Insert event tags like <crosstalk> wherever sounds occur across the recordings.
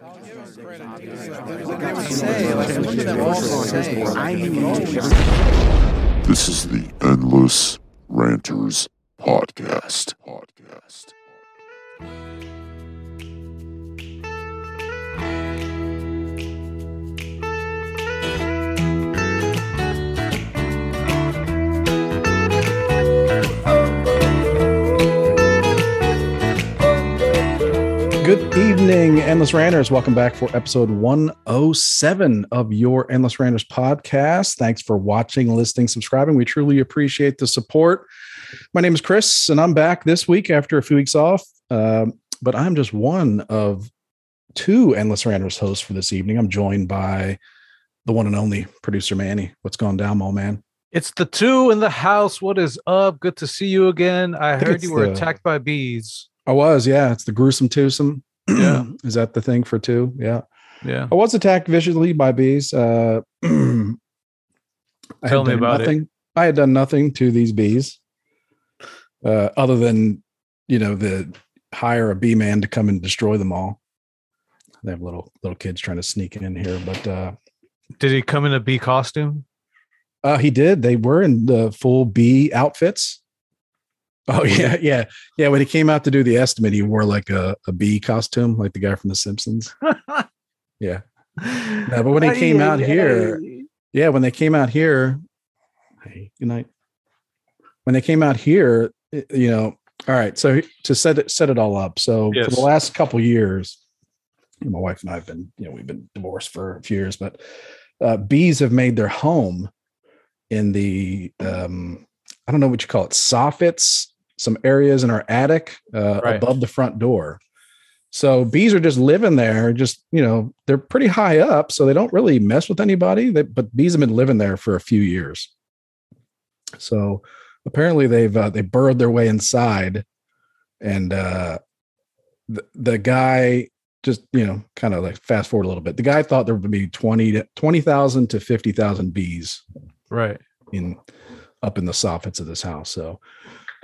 This is the Endless Ranters Podcast. Podcast. Good evening, Endless Ranters. Welcome back for episode 107 of your Endless Ranters podcast. Thanks for watching, listening, subscribing. We truly appreciate the support. My name is Chris, and I'm back this week after a few weeks off. Um, but I'm just one of two Endless Ranters hosts for this evening. I'm joined by the one and only producer Manny. What's going down, Mo man? It's the two in the house. What is up? Good to see you again. I, think heard you were the- attacked by bees. I was, yeah. It's the gruesome twosome. Yeah. <clears throat> is that the thing for two? Yeah. Yeah. I was attacked viciously by bees. Uh, <clears throat> I had Tell me done about it. nothing. I had done nothing to these bees, uh, other than you know the hire a bee man to come and destroy them all. They have little little kids trying to sneak in here, but uh, Did he come in a bee costume? uh, he did. They were in the full bee outfits. Oh <laughs> yeah, yeah, yeah. When he came out to do the estimate, he wore like a, a bee costume, like the guy from The Simpsons. <laughs> Yeah. <laughs> but when he came out here- Yeah, when they came out here, hey, good night. When they came out here, you know, all right. So to set it set it all up. So for the last couple years, my wife and I have been, you know, we've been divorced for a few years, but uh, bees have made their home in the um, I don't know what you call it, soffits, some areas in our attic uh, Right. above the front door. So bees are just living there, just you know, they're pretty high up, so they don't really mess with anybody. They, but bees have been living there for a few years. So apparently they've uh, they burrowed their way inside, and uh, the the guy just you know kind of like fast forward a little bit. The guy thought there would be 20 to 20,000 to 50,000 bees Right. in up in the soffits of this house. So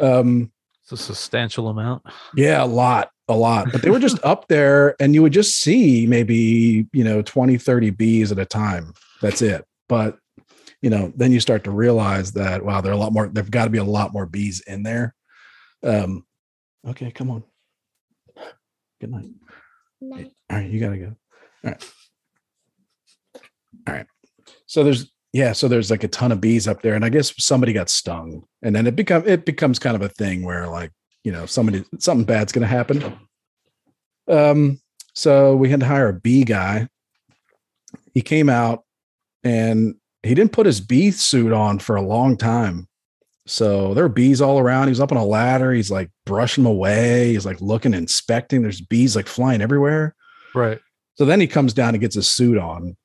um It's a substantial amount. yeah, a lot, a lot. But they were just <laughs> up there and you would just see maybe, you know, 20, 30 bees at a time. That's it. But, you know, then you start to realize that, wow, there are a lot more, there've got to be a lot more bees in there. Um, okay, come on. Good night. All right, you gotta go. All right. All right. So there's yeah, so there's like a ton of bees up there, and I guess somebody got stung, and then it become it becomes kind of a thing where like you know somebody something bad's gonna happen. Um, so we had to hire a bee guy. He came out and he didn't put his bee suit on for a long time. So there were bees all around. He was up on a ladder. He's like brushing them away. He's like looking, inspecting. There's bees like flying everywhere. Right. So then he comes down and gets his suit on.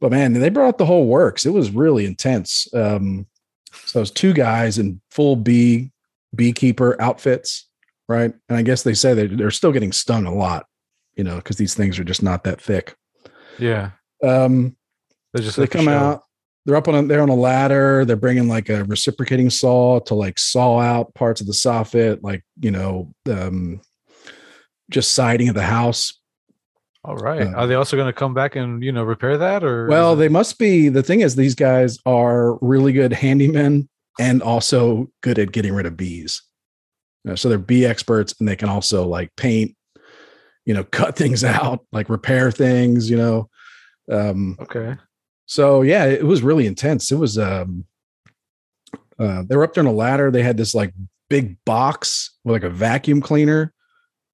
But man, they brought the whole works. It was really intense. Um, so it was two guys in full bee beekeeper outfits, right? And I guess they say that they're still getting stung a lot, you know, because these things are just not that thick. Yeah. Um, They just so they come show. out. They're up on a, they're on a ladder. They're bringing like a reciprocating saw to like saw out parts of the soffit, like you know, um, just siding of the house. All right. uh, Are they also going to come back and you know repair that or? Well, they must be. The thing is, these guys are really good handymen and also good at getting rid of bees. Uh, so they're bee experts, and they can also like paint, you know, <laughs> cut things out, like repair things. You know, um, okay. so yeah, it was really intense. It was. um uh, They were up there on a ladder. They had this like big box with like a vacuum cleaner.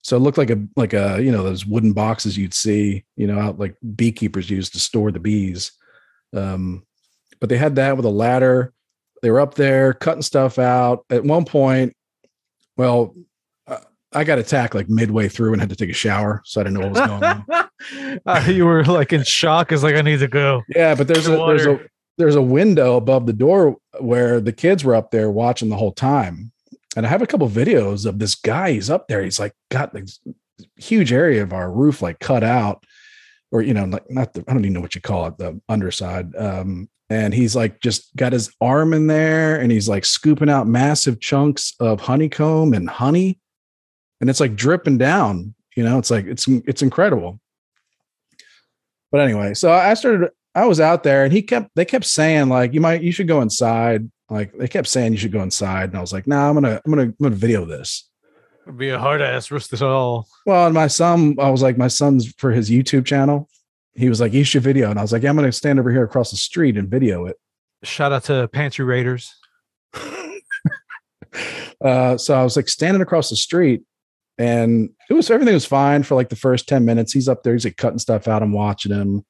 So it looked like a like a you know those wooden boxes you'd see you know out like beekeepers use to store the bees. Um, but they had that with a ladder. They were up there cutting stuff out. At one point, well, I got attacked like midway through and had to take a shower, so I didn't know what was going on. <laughs> Uh, you were like in shock. It's like I need to go. Yeah, but there's a there's a there's a window above the door where the kids were up there watching the whole time. And I have a couple videos of this guy. He's up there. He's like got this huge area of our roof like cut out, or you know, like not the I don't even know what you call it, the underside. Um, and he's like just got his arm in there and he's like scooping out massive chunks of honeycomb and honey, and it's like dripping down. You know, it's like it's it's incredible. But anyway, so I started. I was out there, and he kept. They kept saying like, "You might. You should go inside." Like they kept saying you should go inside, and I was like, "Nah, I'm gonna. I'm gonna. I'm gonna video this." It'd be a hard ass risk it all. Well, and my son, I was like, my son's for his YouTube channel. He was like, "You should video," and I was like, yeah, "I'm gonna stand over here across the street and video it." Shout out to Pantry Raiders. <laughs> uh, so I was like standing across the street, and it was everything was fine for like the first 10 minutes. He's up there, he's like cutting stuff out. I'm watching him.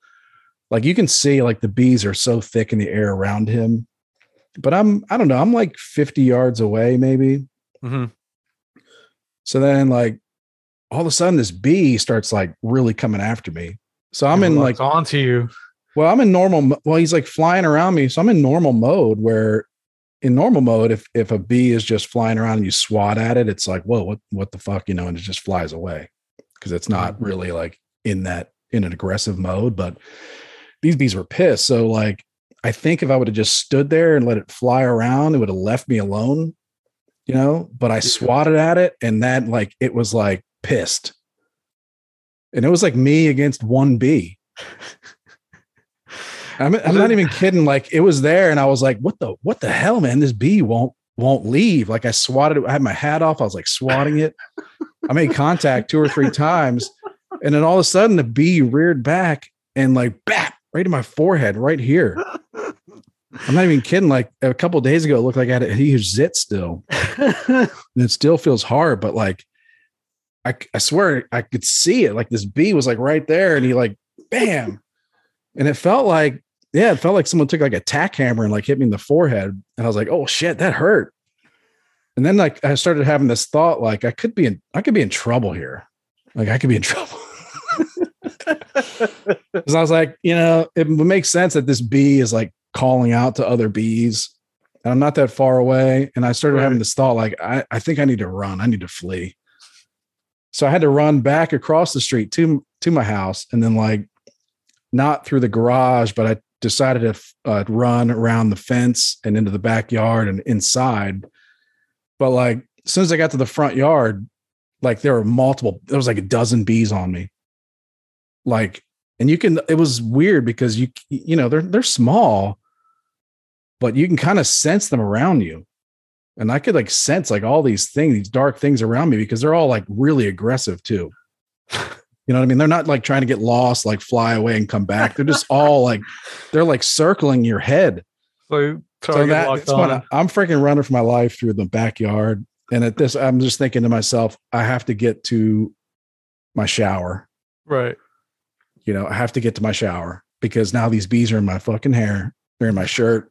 Like you can see, like the bees are so thick in the air around him. But I'm, I don't know, I'm like 50 yards away, maybe. Mhm. So then, like, all of a sudden, this bee starts like really coming after me. So I'm in like, on to you. well, I'm in normal. Well, he's like flying around me, so I'm in normal mode. Where in normal mode, if if a bee is just flying around and you swat at it, it's like, whoa, what what the fuck, you know, and it just flies away because it's not really like in that in an aggressive mode. But these bees were pissed. So like, I think if I would have just stood there and let it fly around, it would have left me alone, you know. But I swatted at it, and that like it was like pissed, and it was like me against one bee. I'm, I'm not even <laughs> kidding. Like it was there, and I was like, "What the what the hell, man? This bee won't won't leave." Like I swatted it. I had my hat off. I was like swatting it. I made contact two or three times, and then all of a sudden the bee reared back and like bap right in my forehead, right here. I'm not even kidding. Like a couple of days ago, it looked like I had a huge zit still, <laughs> and it still feels hard. But like, I I swear I could see it. Like this bee was like right there, and he like bam, and it felt like yeah, it felt like someone took like a tack hammer and like hit me in the forehead, and I was like, oh shit, that hurt. And then like I started having this thought, like I could be in I could be in trouble here, like I could be in <laughs> trouble. Because I was like, you know, it would make sense that this bee is like calling out to other bees. And I'm not that far away. And I started having this thought, like, I, I think I need to run. I need to flee. So I had to run back across the street to to my house, and then like not through the garage, but I decided to uh, run around the fence and into the backyard and inside. But like as soon as I got to the front yard, like there were multiple, there was like a dozen bees on me. Like, and you can, it was weird because you, you know, they're, they're small, but you can kind of sense them around you. And I could like sense like all these things, these dark things around me because they're all like really aggressive too. You know what I mean? They're not like trying to get lost, like fly away and come back. They're just all like, they're like circling your head So, so that. I, I'm freaking running for my life through the backyard. And at this, I'm just thinking to myself, I have to get to my shower. right. You know, I have to get to my shower because now these bees are in my fucking hair. They're in my shirt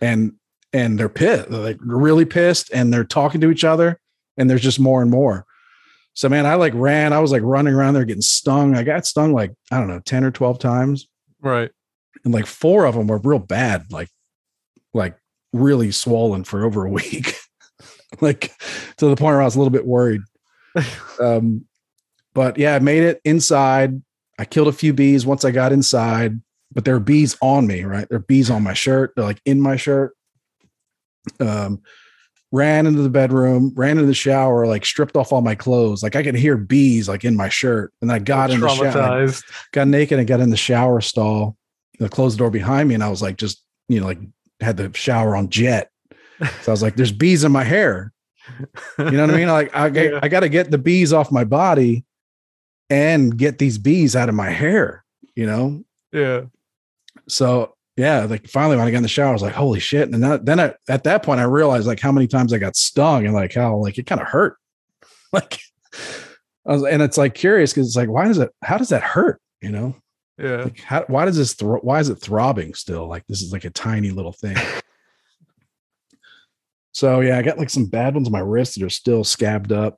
and, and they're pissed. They're like really pissed and they're talking to each other and there's just more and more. So man, I like ran, I was like running around there getting stung. I got stung like, I don't know, 10 or 12 times Right. and like four of them were real bad, like like really swollen for over a week, <laughs> like to the point where I was a little bit worried. <laughs> Um, but yeah, I made it inside. I killed a few bees once I got inside, but there are bees on me, right? There are bees on my shirt. They're like in my shirt. Um, ran into the bedroom, ran into the shower, like stripped off all my clothes. Like I could hear bees like in my shirt. And I got in the shower got naked and got in the shower stall. I closed the door behind me, and I was like, just you know, like had the shower on jet. So I was like, "There's bees in my hair." You know what I mean? Like I <laughs> Yeah. I got to get the bees off my body and get these bees out of my hair. You know, Yeah. so yeah, like finally when I got in the shower, I was like, "Holy shit!" And that, then I, at that point, I realized like how many times I got stung and like how like it kind of hurt. <laughs> Like, I was, and it's like curious because it's like, why does it? How does that hurt? You know? Yeah. like how, why does this thro- why is it throbbing still like this is like a tiny little thing <laughs> so yeah i got like some bad ones on my wrist that are still scabbed up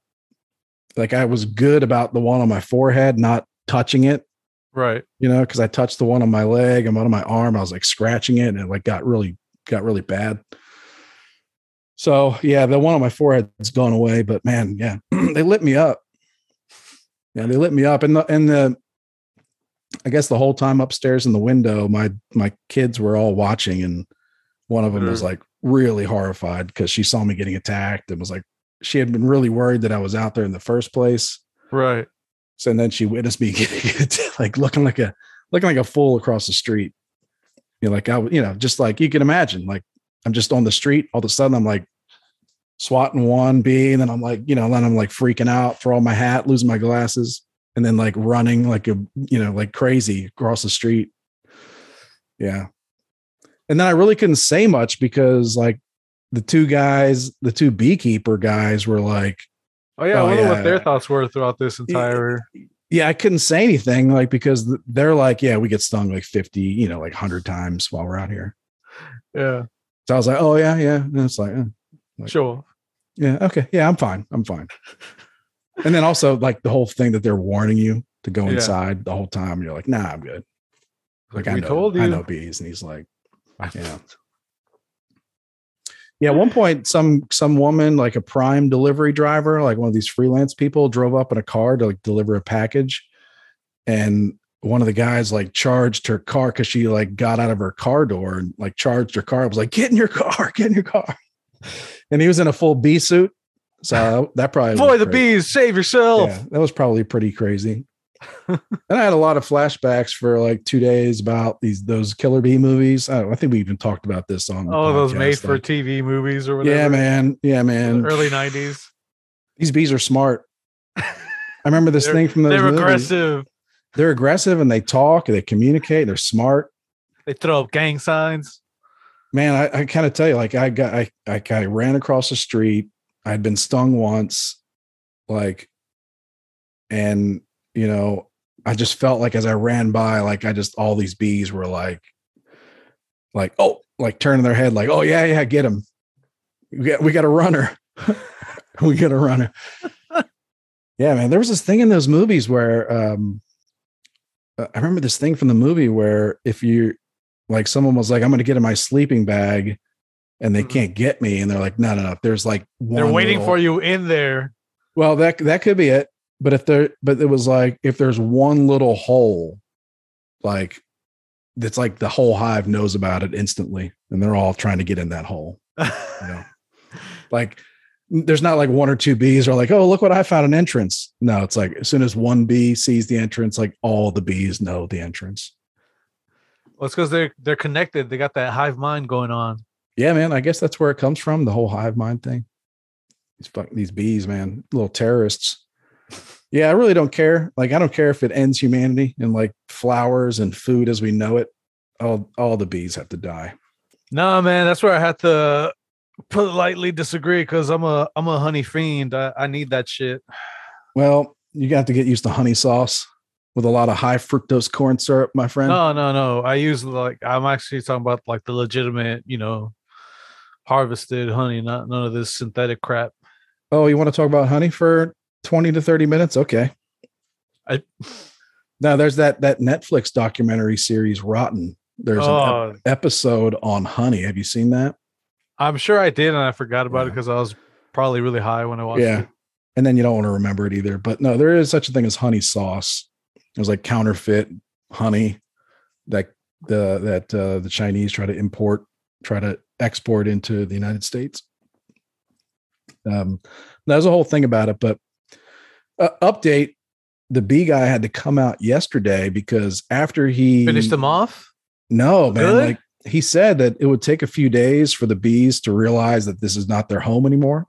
like i was good about the one on my forehead not touching it. Right. you know because i touched the one on my leg and one on my arm. I was like scratching it and it like got really got really bad. So yeah the one on my forehead's gone away but man yeah <clears throat> they lit me up. Yeah they lit me up. And the and the i guess the whole time upstairs in the window my my kids were all watching and one of them was Mhm. like really horrified because she saw me getting attacked and was like she had been really worried that i was out there in the first place Right. so and then she witnessed me <laughs> getting like looking like a looking like a fool across the street. You know, like I, you know, just like you can imagine, like I'm just on the street. All of a sudden, I'm like swatting one bee, and then I'm like, you know, then I'm like freaking out, throw my hat, losing my glasses, and then like running like a, you know, like crazy across the street. Yeah. And then I really couldn't say much because like the two guys, the two beekeeper guys were like, Oh yeah, I Oh, wonder yeah. what their thoughts were throughout this entire. yeah, I couldn't say anything like because they're like, yeah, we get stung like 50, you know, like 100 times while we're out here. Yeah, So I was like, oh, yeah, yeah. And it's like, uh, Like- sure. yeah, okay. Yeah, I'm fine. I'm fine. and then also like the whole thing that they're warning you to go Yeah. inside the whole time. You're like, nah, I'm good. Like, I know, told you. I know bees. And he's like, yeah. Yeah, at one point, some some woman, like a prime delivery driver, like one of these freelance people, drove up in a car to like deliver a package, and one of the guys like charged her car because she like got out of her car door and like charged her car. I was like, "Get in your car, get in your car," and he was in a full bee suit, so that probably Boy, the pretty- bees, save yourself. Yeah, that was probably pretty crazy. <laughs> and I had a lot of flashbacks for like two days about these those killer bee movies. I, I think we even talked about this on. Oh, those podcast, made for like- TV movies or whatever. yeah, man. Yeah, man. Early '90s. These bees are smart. <laughs> I remember this thing from those They're movies. aggressive. They're aggressive and they talk, and they communicate, they're smart. They throw up gang signs. Man, I, I kind of tell you, like I got I, I I ran across the street. I'd been stung once, like, and you know, I just felt like as I ran by, like I just all these bees were like, like, oh, like turning their head, like, oh yeah, yeah, get him. We got we got a runner. <laughs> we got a runner. yeah, man. There was this thing in those movies where um uh, I remember this thing from the movie where if you like someone was like, I'm gonna get in my sleeping bag and they Mhm. can't get me, and they're like, no, no, no. There's like one They're waiting little- for you in there. well, that that could be it. But if there, but it was like if there's one little hole, like that's like the whole hive knows about it instantly, and they're all trying to get in that hole. You know, <laughs> like there's not like one or two bees are like, oh, look what I found an entrance. No, it's like as soon as one bee sees the entrance, like all the bees know the entrance. Well, it's because they're they're connected. They got that hive mind going on. Yeah, man. I guess that's where it comes from. The whole hive mind thing. These these bees, man, little terrorists. Yeah, I really don't care. Like, I don't care if it ends humanity and like flowers and food as we know it. All all the bees have to die. No, man, that's where I have to politely disagree because I'm a I'm a honey fiend. I, I need that shit. Well, you got to get used to honey sauce with a lot of high fructose corn syrup, my friend. No, no, no. I use like I'm actually talking about like the legitimate, you know, harvested honey, not none of this synthetic crap. Oh, you want to talk about honey for 20 to 30 minutes? Okay. I Now there's that that Netflix documentary series Rotten. There's an ep- oh, episode on honey. Have you seen that? I'm sure I did, and I forgot about it because I was probably really high when I watched it. yeah. it. And then you don't want to remember it either. But no, there is such a thing as honey sauce. It was like counterfeit honey that the that uh, the Chinese try to import, try to export into the United States. Um, there's a whole thing about it, but uh, update: the bee guy had to come out yesterday because after he finished them off. no, man. Good? Like he said that it would take a few days for the bees to realize that this is not their home anymore.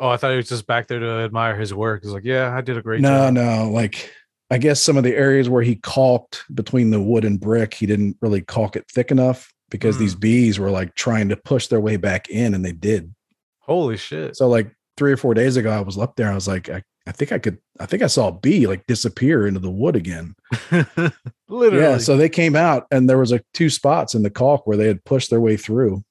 Oh, I thought he was just back there to admire his work. He's like, yeah, I did a great no, job. no. Like I guess some of the areas where he caulked between the wood and brick, he didn't really caulk it thick enough because these Mm. bees were like trying to push their way back in and they did. Holy shit! So like three or four days ago, I was up there. I was like, I, I think I could, I think I saw a bee like disappear into the wood again. <laughs> Literally. Yeah. So they came out and there was like two spots in the caulk where they had pushed their way through.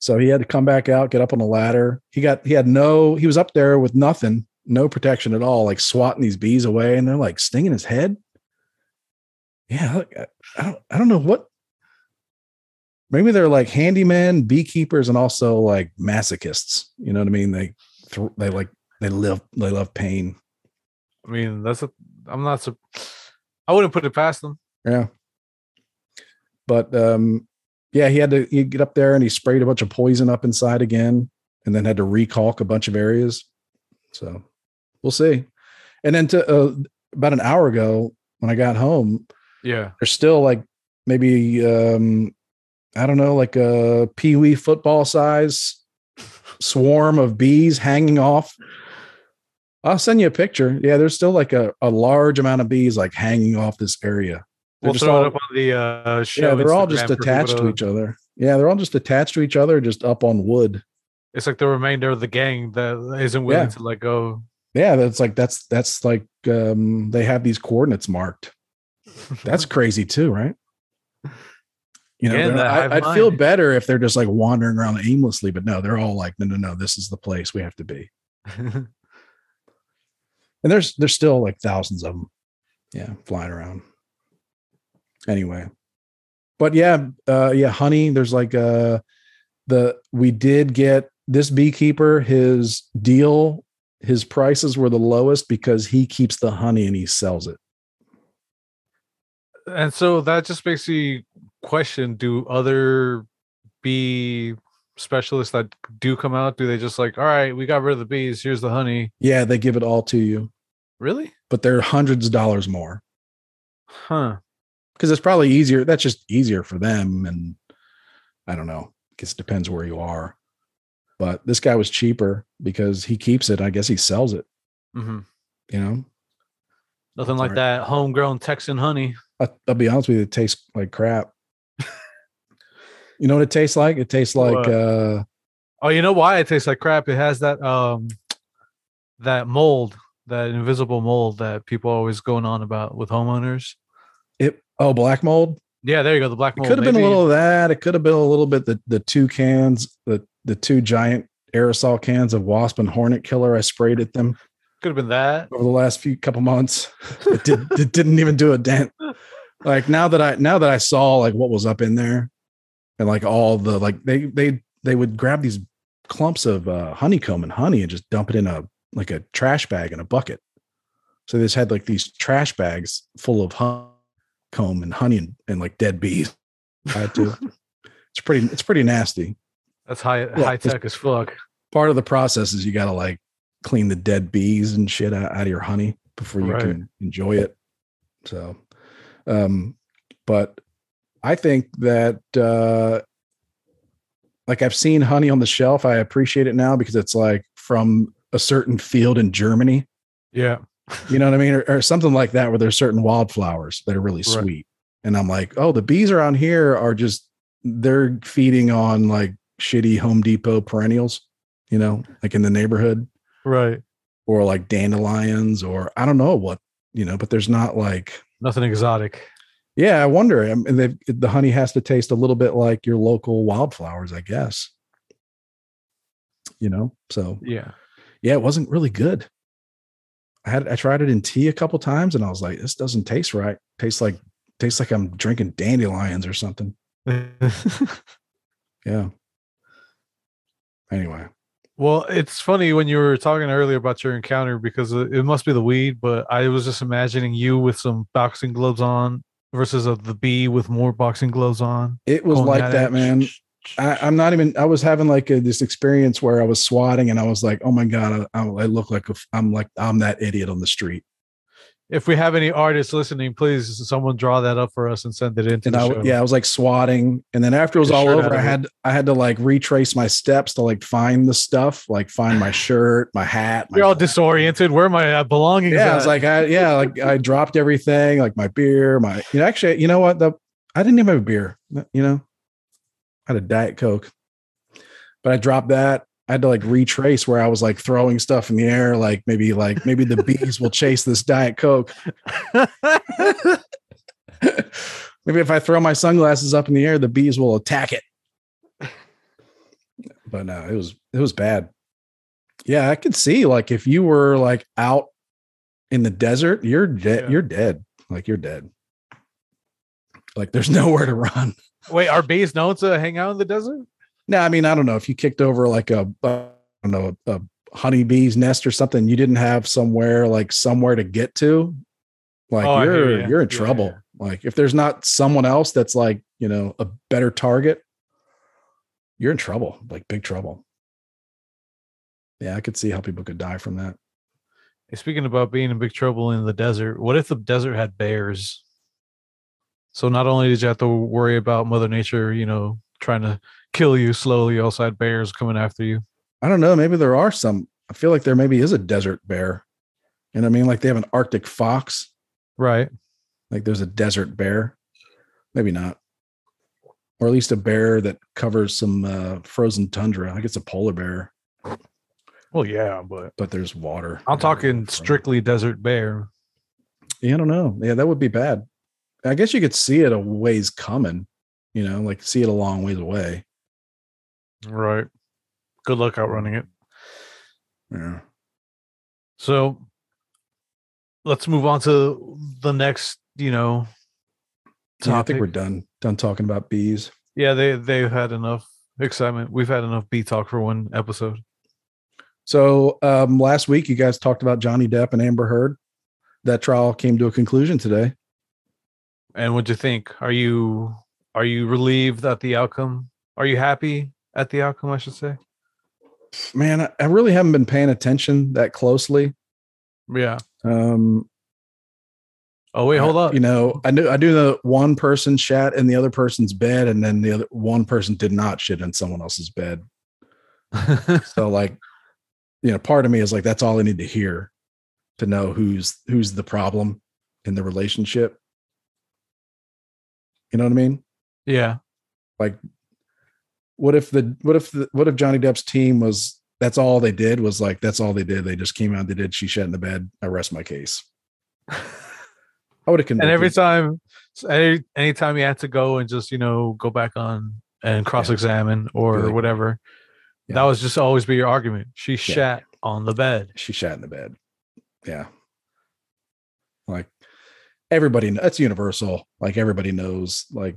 So he had to come back out, get up on a ladder. He got, he had no, he was up there with nothing, no protection at all, like swatting these bees away and they're like stinging his head. Yeah. look, I, I don't, I don't know what, maybe they're like handymen, beekeepers, and also like masochists. You know what I mean? They, th- they like, they live, they love pain. I mean, that's a. I'm not. So, I wouldn't put it past them. Yeah. But um yeah, he had to he get up there and he sprayed a bunch of poison up inside again and then had to recalk a bunch of areas. So we'll see. And then to uh, about an hour ago when I got home, Yeah. There's still like maybe um I don't know, like a pee-wee football size <laughs> swarm of bees hanging off. I'll send you a picture. Yeah, there's still like a, a large amount of bees like hanging off this area. They're We'll throw all- it up on the uh show. yeah, they're all just Instagram for people attached to each other. Yeah, they're all just attached to each other, just up on wood. It's like the remainder of the gang that isn't willing Yeah. to let go. Yeah, that's like that's that's like um they have these coordinates marked. That's <laughs> crazy too, right? You know, Again, they're- that hive I, I'd feel better if they're just like wandering around aimlessly, but no, they're all like, no, no, no, this is the place we have to be. <laughs> And there's there's still like thousands of them, yeah, flying around. Anyway, but yeah, uh, yeah, honey. There's like uh, the we did get this beekeeper his deal. His prices were the lowest because he keeps the honey and he sells it. and so that just makes me question do other bee specialists that do come out do they just like all right we got rid of the bees here's the honey Yeah, they give it all to you, really but they're hundreds of dollars more huh because it's probably easier. That's just easier for them, and I don't know. I guess it depends where you are. But this guy was cheaper because he keeps it. I guess he sells it. hmm You know, nothing That's like all that homegrown texan honey I, I'll be honest with you, it tastes like crap. <laughs> you know what it tastes like? It tastes like What? uh oh you know why it tastes like crap it has that um that mold that invisible mold that people are always going on about with homeowners it oh black mold. yeah there you go the black It mold could have been a little of that. It could have been a little bit the the two cans, the the two giant aerosol cans of wasp and hornet killer I sprayed at them could have been that over the last few couple months. It did <laughs> it didn't even do a dent. Like now that I now that I saw like what was up in there and like all the like they they they would grab these clumps of uh, honeycomb and honey and just dump it in a like a trash bag in a bucket. So they just had like these trash bags full of honeycomb and honey and, and like dead bees. I <laughs> had to. it's pretty it's pretty nasty. that's high Well, high tech as fuck Part of the process is you got to like clean the dead bees and shit out, out of your honey before you Right. can enjoy it. So, um, but I think that uh, like I've seen honey on the shelf. I appreciate it now because it's like from a certain field in Germany. yeah You know what I mean, or, or something like that, where there's certain wildflowers that are really Right. sweet. And I'm like, oh, the bees around here are just they're feeding on like shitty Home Depot perennials, you know, like in the neighborhood right or like dandelions or I don't know what, you know, but there's not like, nothing exotic yeah, I wonder. I mean, the honey has to taste a little bit like your local wildflowers, I guess. You know, so yeah yeah, it wasn't really good. I had I tried it in tea a couple times and I was like, this doesn't taste right. Tastes like tastes like I'm drinking dandelions or something. <laughs> Yeah. Anyway, Well, it's funny when you were talking earlier about your encounter because it must be the weed, but I was just imagining you with some boxing gloves on versus a, the bee with more boxing gloves on. it was like at that, man. I, I'm not even. I was having like a, this experience where I was swatting, and I was like, "Oh my god, I, I look like a I'm like I'm that idiot on the street." If we have any artists listening, please someone draw that up for us and send it into And the I show. yeah, I was like swatting, and then after it was Get all over, I had I had to like retrace my steps to like find the stuff, like find my <sighs> shirt, my hat. My You're all disoriented. Where are my uh, belongings? yeah, I was like, I yeah, like I dropped everything, like my beer, my you know, actually, you know what? The I didn't even have a beer, you know, I had a diet coke, but I dropped that. I had to like retrace where I was like throwing stuff in the air, like maybe like maybe the bees will chase this diet coke. <laughs> maybe if I throw my sunglasses up in the air, the bees will attack it. But no, it was it was bad. Yeah, I could see like if you were like out in the desert, you're dead. Yeah. You're dead. Like you're dead. Like there's <laughs> nowhere to run. Wait, are bees known to hang out in the desert? No, I mean I don't know if you kicked over like a uh, don't know a, a honeybee's nest or something. You didn't have somewhere like somewhere to get to. Like Oh, you're ya. you're in Yeah, trouble. yeah. Like if there's not someone else that's like you know a better target, you're in trouble. Like big trouble. Yeah, I could see how people could die from that. Hey, Speaking about being in big trouble in the desert, what if the desert had bears? So not only did you have to worry about Mother Nature, you know, trying to kill you slowly, you also had bears coming after you. I don't know. Maybe there are some. I feel like there maybe is a desert bear. You know what I mean? Like they have an Arctic fox. Right. Like there's a desert bear. Maybe not. Or at least a bear that covers some uh, frozen tundra. I guess a polar bear, Well, yeah, but but there's water. I'm talking strictly desert bear. Yeah, I don't know. Yeah, that would be bad. I guess you could see it a ways coming, you know, like see it a long ways away. Right. Good luck outrunning it. Yeah. So let's move on to the next, you know, Yeah, I think we're done. Done talking about bees. yeah, they they've had enough excitement. We've had enough bee talk for one episode. So um, last week you guys talked about Johnny Depp and Amber Heard. That trial came to a conclusion today. And what'd you think? Are you are you relieved at the outcome? Are you happy at the outcome, I should say? Man, I, really haven't been paying attention that closely. Yeah. Um, Oh wait, hold I- up. You know, I knew I do the one person shat in the other person's bed, and then the other one person did not shit in someone else's bed. So <laughs> like, you know, part of me is like, that's all I need to hear to know who's who's the problem in the relationship. You know what I mean? yeah. Like, what if the what if the what if Johnny Depp's team was that's all they did was like that's all they did. They just came out, they did she shat in the bed. I rest my case. <laughs> I would have convicted. and every time any anytime you had to go and just, you know, go back on and cross examine or like, whatever, yeah. that was just always be your argument. She shat on the bed. she shat in the bed. Yeah. Like everybody, that's universal. Like everybody knows, like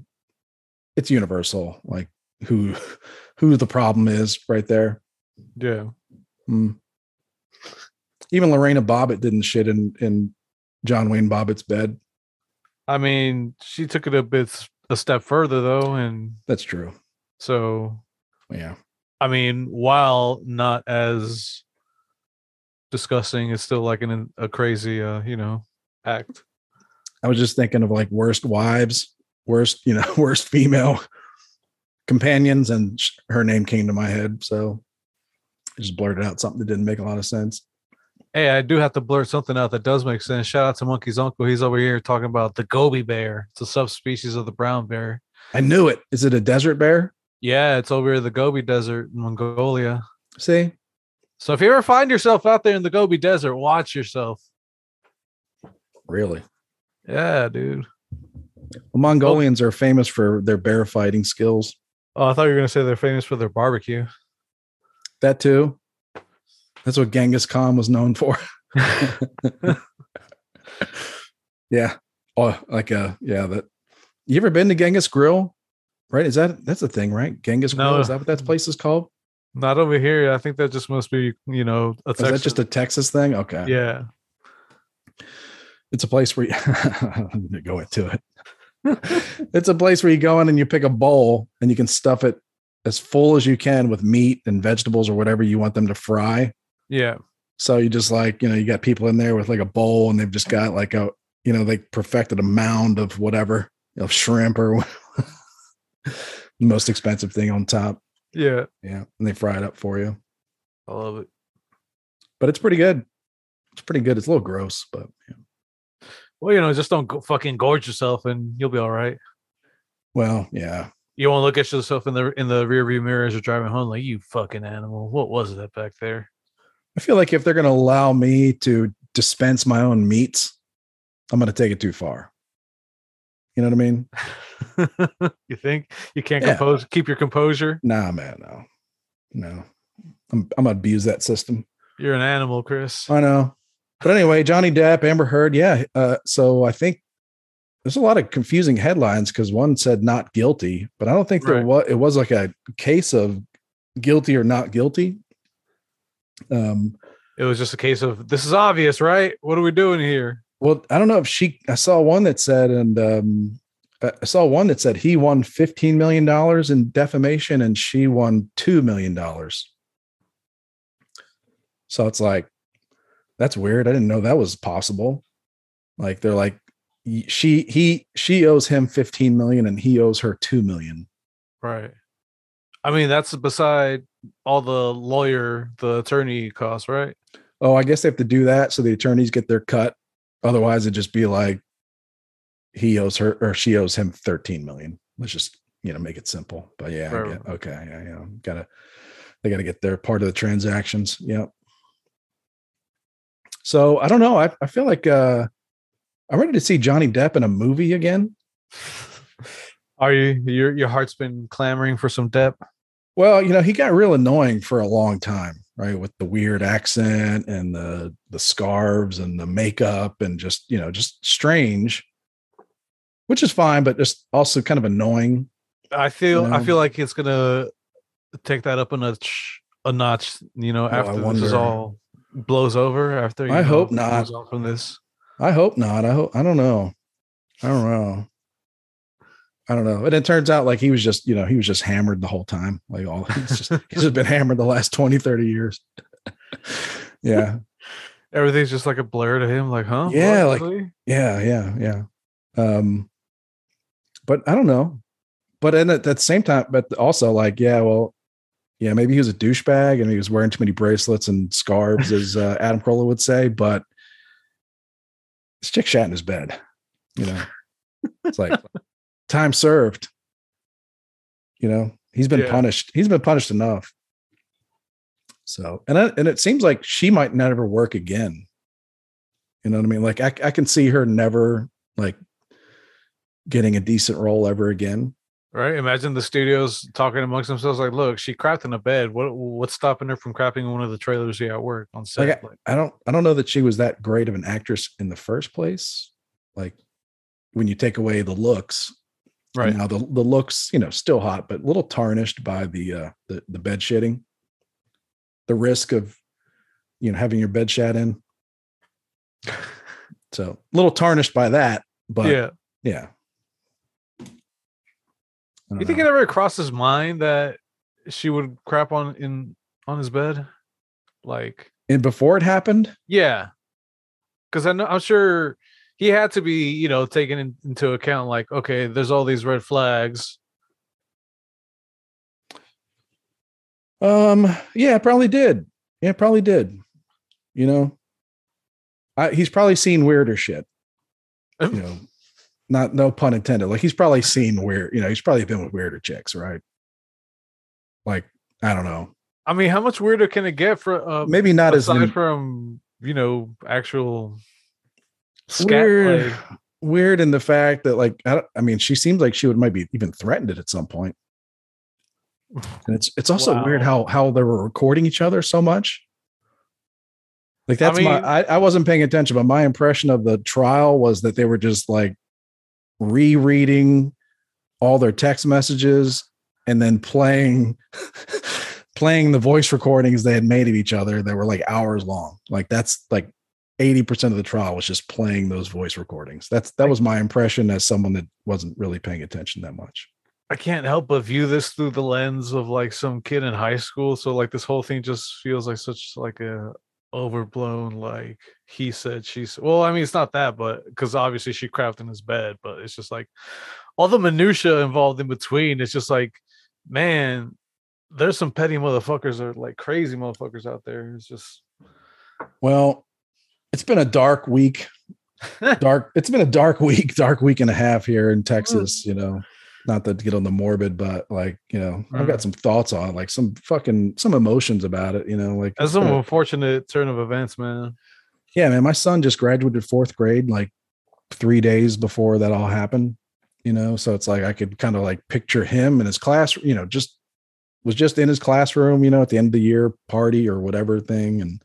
it's universal, like who, <laughs> who the problem is right there. Yeah. Mm. Even Lorena Bobbitt didn't shit in, in John Wayne Bobbitt's bed. I mean, she took it a bit a step further though, and That's true. so Yeah. I mean, while not as disgusting, it's still like an a crazy, uh, you know, act. I was just thinking of like worst wives, worst, you know, <laughs> worst female companions, and her name came to my head. So I just blurted out something that didn't make a lot of sense. Hey, I do have to blurt something out that does make sense. Shout out to Monkey's uncle. He's over here talking about the Gobi bear. It's a subspecies of the brown bear. I knew it. Is it a desert bear? Yeah, it's over in the Gobi Desert in Mongolia. See, So if you ever find yourself out there in the Gobi Desert, watch yourself. really? Yeah, dude. Well, Mongolians are famous for their bear fighting skills. Oh, I thought you were gonna say they're famous for their barbecue. That too. That's what Genghis Khan was known for. <laughs> yeah. Oh, like uh yeah, that you ever been to Genghis Grill? Right? Is that that's a thing, right? Genghis Grill. No. Is that what that place is called? Not over here. I think that just must be, you know, a Is that just a Texas thing? Okay. yeah. It's a place where you I'm <laughs> gonna go into it. <laughs> it's a place where you go in and you pick a bowl and you can stuff it as full as you can with meat and vegetables or whatever you want them to fry. Yeah. So you just like, you know, you got people in there with like a bowl and they've just got like a, you know, they perfected a mound of whatever, of shrimp or <laughs> the most expensive thing on top. Yeah. Yeah. And they fry it up for you. I love it. But it's pretty good. It's pretty good. It's a little gross, but yeah. Well, you know, just don't go fucking gorge yourself and you'll be all right. well, yeah. You won't look at yourself in the in the rear view mirror as you're driving home like you fucking animal. What was that back there? I feel like if they're going to allow me to dispense my own meats, I'm going to take it too far. You know what I mean? <laughs> you think you can't Yeah. compose keep your composure? Nah, man, no, no. I'm I'm gonna abuse that system. You're an animal, Chris. I know. But anyway, Johnny Depp, Amber Heard, yeah. Uh, so I think there's a lot of confusing headlines because one said not guilty, but I don't think there was. It was like a case of guilty or not guilty. Um, It was just a case of this is obvious, right? What are we doing here? well, I don't know if she. I saw one that said, and um, I saw one that said he won 15 million dollars in defamation, and she won two million dollars. So it's like, that's weird. I didn't know that was possible. Like they're like, she he she owes him 15 million and he owes her 2 million. Right. I mean, that's beside all the lawyer, the attorney costs, right? Oh, I guess they have to do that so the attorneys get their cut. Otherwise, it'd just be like he owes her or she owes him 13 million. Let's just, you know, make it simple. But yeah, Right, get, okay. Yeah, yeah. Gotta they gotta get their part of the transactions. Yep. So I don't know. I, I feel like uh I'm ready to see Johnny Depp in a movie again. Are you your your heart's been clamoring for some depth? Well, you know, he got real annoying for a long time, right? With the weird accent and the the scarves and the makeup and just, you know, just strange, which is fine, but just also kind of annoying. I feel I feel like it's gonna take that up a notch a notch, you know, Oh, after this is all blows over after you I know, hope not. from this. I hope not. I hope I don't know. I don't know. I don't know. And it turns out like he was just, you know, he was just hammered the whole time. Like all <laughs> he's just he's just been hammered the last 20, 30 years. <laughs> yeah. Everything's just like a blur to him, like, huh? Yeah, What, like- really? Yeah, yeah, yeah. Um, but I don't know. But then at, at the same time, but also like, yeah, well, yeah, maybe he was a douchebag and he was wearing too many bracelets and scarves, as uh, <laughs> Adam Carolla would say. But this chick shat in his bed. You know, it's like <laughs> time served. You know, he's been Yeah. punished. He's been punished enough. So, and I, and it seems like she might never work again. You know what I mean? Like I, I can see her never like getting a decent role ever again. Right? Imagine the studios talking amongst themselves, like, look, she crapped in a bed. What what's stopping her from crapping in one of the trailers here at work on set? Like, I don't I don't know that she was that great of an actress in the first place. Like when you take away the looks, right. Now the the looks, you know, still hot, but a little tarnished by the uh the, the bed shitting. The risk of you know having your bed shat in. <laughs> So a little tarnished by that, but yeah. yeah. You think know. it ever crossed his mind that she would crap on in on his bed? Like, and before it happened? yeah. Cause I know I'm sure he had to be, you know, taken in, into account, like, okay, there's all these red flags. Um, yeah, probably did. Yeah, probably did. You know, I, he's probably seen weirder shit. You know, not no pun intended. Like he's probably seen weird. You know, he's probably been with weirder chicks, right? Like I don't know. I mean, how much weirder can it get for uh Maybe not as aside from you know actual weird. play? Weird in the fact that, like, I, I mean, she seems like she would might be even threatened it at some point. And it's it's also weird how how they were recording each other so much. Like that's my mean- I, I wasn't paying attention, but my impression of the trial was that they were just like rereading all their text messages and then playing <laughs> playing the voice recordings they had made of each other that were like hours long. Like that's like 80% of the trial was just playing those voice recordings. That's that was my impression as someone that wasn't really paying attention that much. I can't help but view this through the lens of like some kid in high school. So like this whole thing just feels like such like a overblown like he said she's well i mean it's not that but because obviously she crapped in his bed but it's just like all the minutia involved in between it's just like man there's some petty motherfuckers or like crazy motherfuckers out there it's just Well, it's been a dark week. <laughs> Dark. It's been a dark week, dark week and a half here in mm. Texas. You know, not to get on the morbid, but like you know, I've got some thoughts on it, like some fucking some emotions about it. You know, like that's some unfortunate turn of events man yeah, man. My son just graduated fourth grade like three days before that all happened. You know, so it's like I could kind of like picture him in his class. You know, just was just in his classroom. You know, at the end of the year party or whatever thing, and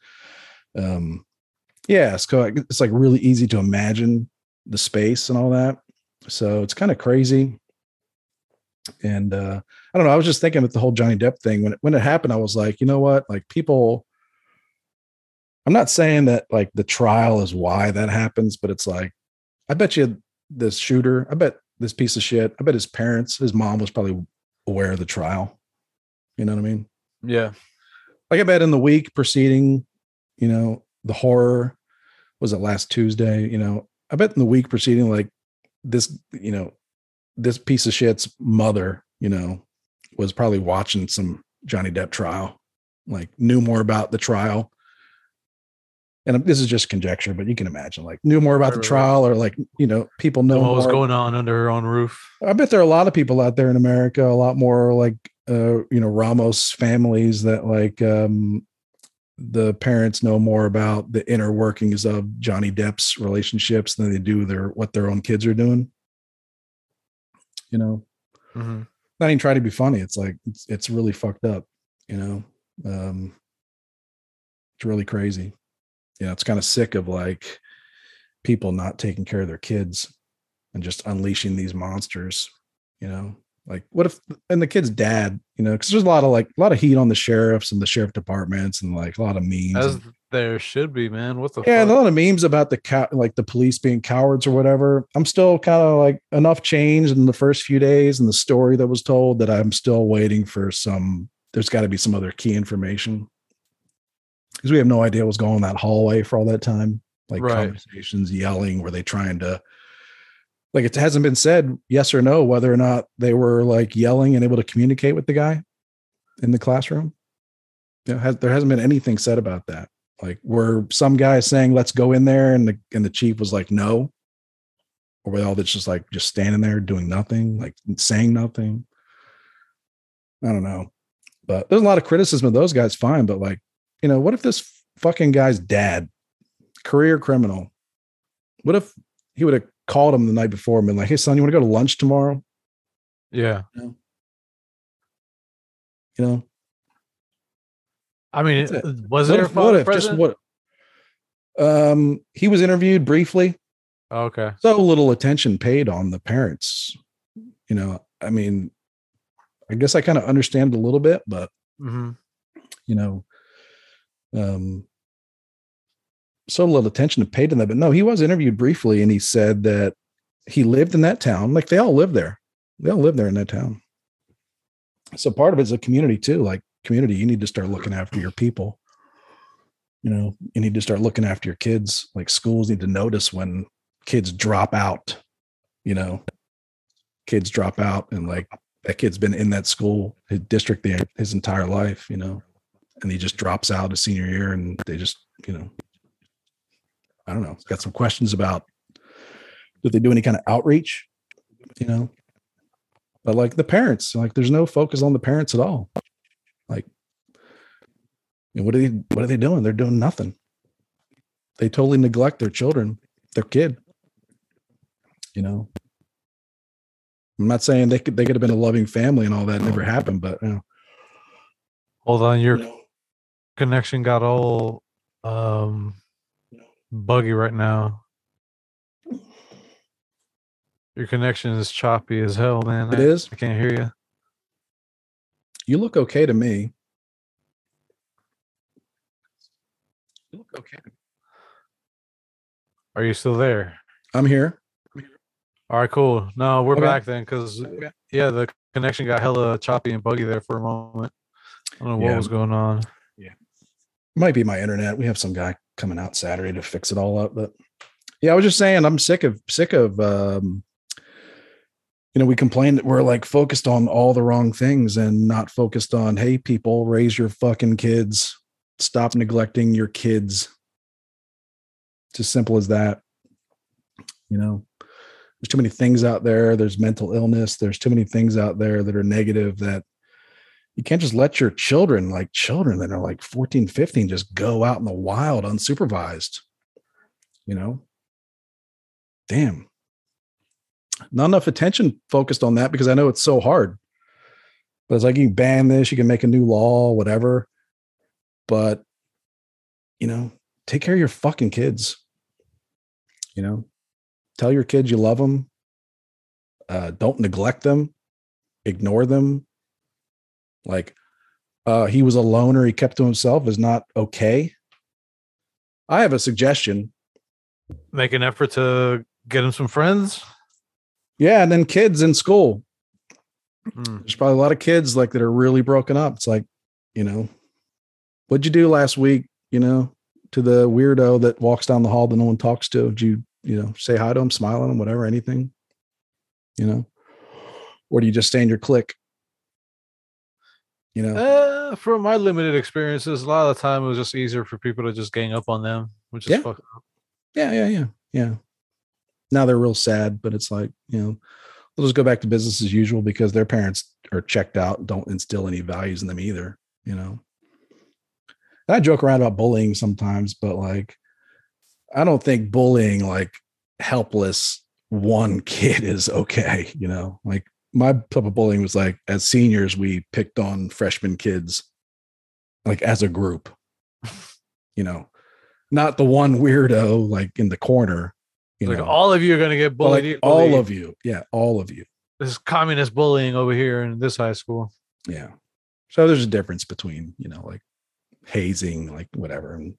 um, yeah, it's co- it's like really easy to imagine the space and all that. So it's kind of crazy. And uh, I don't know. I was just thinking with the whole Johnny Depp thing when it, when it happened, I was like, you know what? Like people, I'm not saying that like the trial is why that happens, but it's like, I bet you this shooter, I bet this piece of shit, I bet his parents, his mom was probably aware of the trial. You know what I mean? yeah like I bet in the week preceding, you know, the horror was it last Tuesday, you know, I bet in the week preceding, like this, you know, this piece of shit's mother, you know, was probably watching some Johnny Depp trial, like knew more about the trial. And this is just conjecture, but you can imagine, like knew more about the trial, or like you know, people know what was going on under her own roof? I bet there are a lot of people out there in America, a lot more like uh, you know, Ramos families that like um the parents know more about the inner workings of Johnny Depp's relationships than they do their what their own kids are doing. You know, Mhm. not even trying to be funny. It's like it's it's really fucked up, you know. Um it's really crazy. You know, it's kind of sick of like people not taking care of their kids and just unleashing these monsters, you know. Like what if and the kid's dad, you know, because there's a lot of like a lot of heat on the sheriffs and the sheriff departments and like a lot of memes. And- there should be, man. What the yeah, and a lot of memes about the cow, like the police being cowards or whatever. I'm still kind of like enough changed in the first few days and the story that was told that I'm still waiting for some. There's got to be some other key information because we have no idea what's going on in that hallway for all that time. Like Right. conversations, yelling. Were they trying to? Like it hasn't been said yes or no whether or not they were like yelling and able to communicate with the guy in the classroom. You know, has, there hasn't been anything said about that like were some guys saying let's go in there and the and the chief was like no. Or were all that's just like just standing there doing nothing like saying nothing? I don't know. But there's a lot of criticism of those guys fine but like you know what if this fucking guy's dad career criminal what if he would have called him the night before and been like hey son you want to go to lunch tomorrow? Yeah. you know I mean, it- was what there a if, what if just what um he was interviewed briefly Oh, okay. so little attention paid on the parents. You know, I mean, I guess I kind of understand a little bit, but hmm you know, um, so little attention paid to them. But no, he was interviewed briefly, and he said that he lived in that town. Like they all live there. They all live there in that town. So part of it's a community too. Like community, you need to start looking after your people. You know, you need to start looking after your kids. Like schools need to notice when kids drop out. You know, kids drop out, and like that kid's been in that school, his district, the, his entire life. You know, and he just drops out his senior year, and they just, you know, I don't know. Got some questions about did they do any kind of outreach? You know, but like the parents, like there's no focus on the parents at all. Like, you know, what are they? What are they doing? They're doing nothing. They totally neglect their children, their kid. You know, I'm not saying they could they could have been a loving family and all that never happened, but you know, Hold on, your you connection got all um buggy right now. Your connection is choppy as hell, man. It I- is? I can't hear you. you look okay to me. Look okay. Are you still there? I'm here. All right, cool. No, we're Okay. back then because yeah, the connection got hella choppy and buggy there for a moment. I don't know what Yeah. was going on. Yeah, might be my internet. We have some guy coming out Saturday to fix it all up. But yeah, I was just saying I'm sick of sick of um you know, we complain that we're like focused on all the wrong things and not focused on, hey, people, raise your fucking kids. Stop neglecting your kids. It's as simple as that. You know, there's too many things out there. There's mental illness. There's too many things out there that are negative that you can't just let your children, like children that are like 14, 15, just go out in the wild unsupervised. You know, damn. Not enough attention focused on that because I know it's so hard. But it's like you can ban this, you can make a new law, whatever. But, you know, take care of your fucking kids. You know, tell your kids you love them. Uh, don't neglect them, ignore them, like uh he was a loner he kept to himself is not okay i have a suggestion Make an effort to get him some friends. yeah and then kids in school Hmm. there's probably a lot of kids like that are really broken up it's like you know what'd you do last week you know to the weirdo that walks down the hall that no one talks to did you you know, say hi to them, smile at them, whatever, anything, you know, or do you just stay in your clique? You know, Uh, from my limited experiences, a lot of the time it was just easier for people to just gang up on them, which is Yeah. fucked up. yeah, yeah, yeah, yeah. Now they're real sad, but it's like, you know, they'll just go back to business as usual because their parents are checked out, don't instill any values in them either, you know. I joke around about bullying sometimes, but like, I don't think bullying like helpless one <laughs> kid is okay, you know. Like my type of bullying was like as seniors, we picked on freshman kids, like as a group, you know, not the one weirdo like in the corner, you Like know. all of you are gonna get but, like, bullied. all of you, yeah, all of you, this is communist bullying over here in this high school. yeah. So there's a difference between you know like hazing, like whatever, and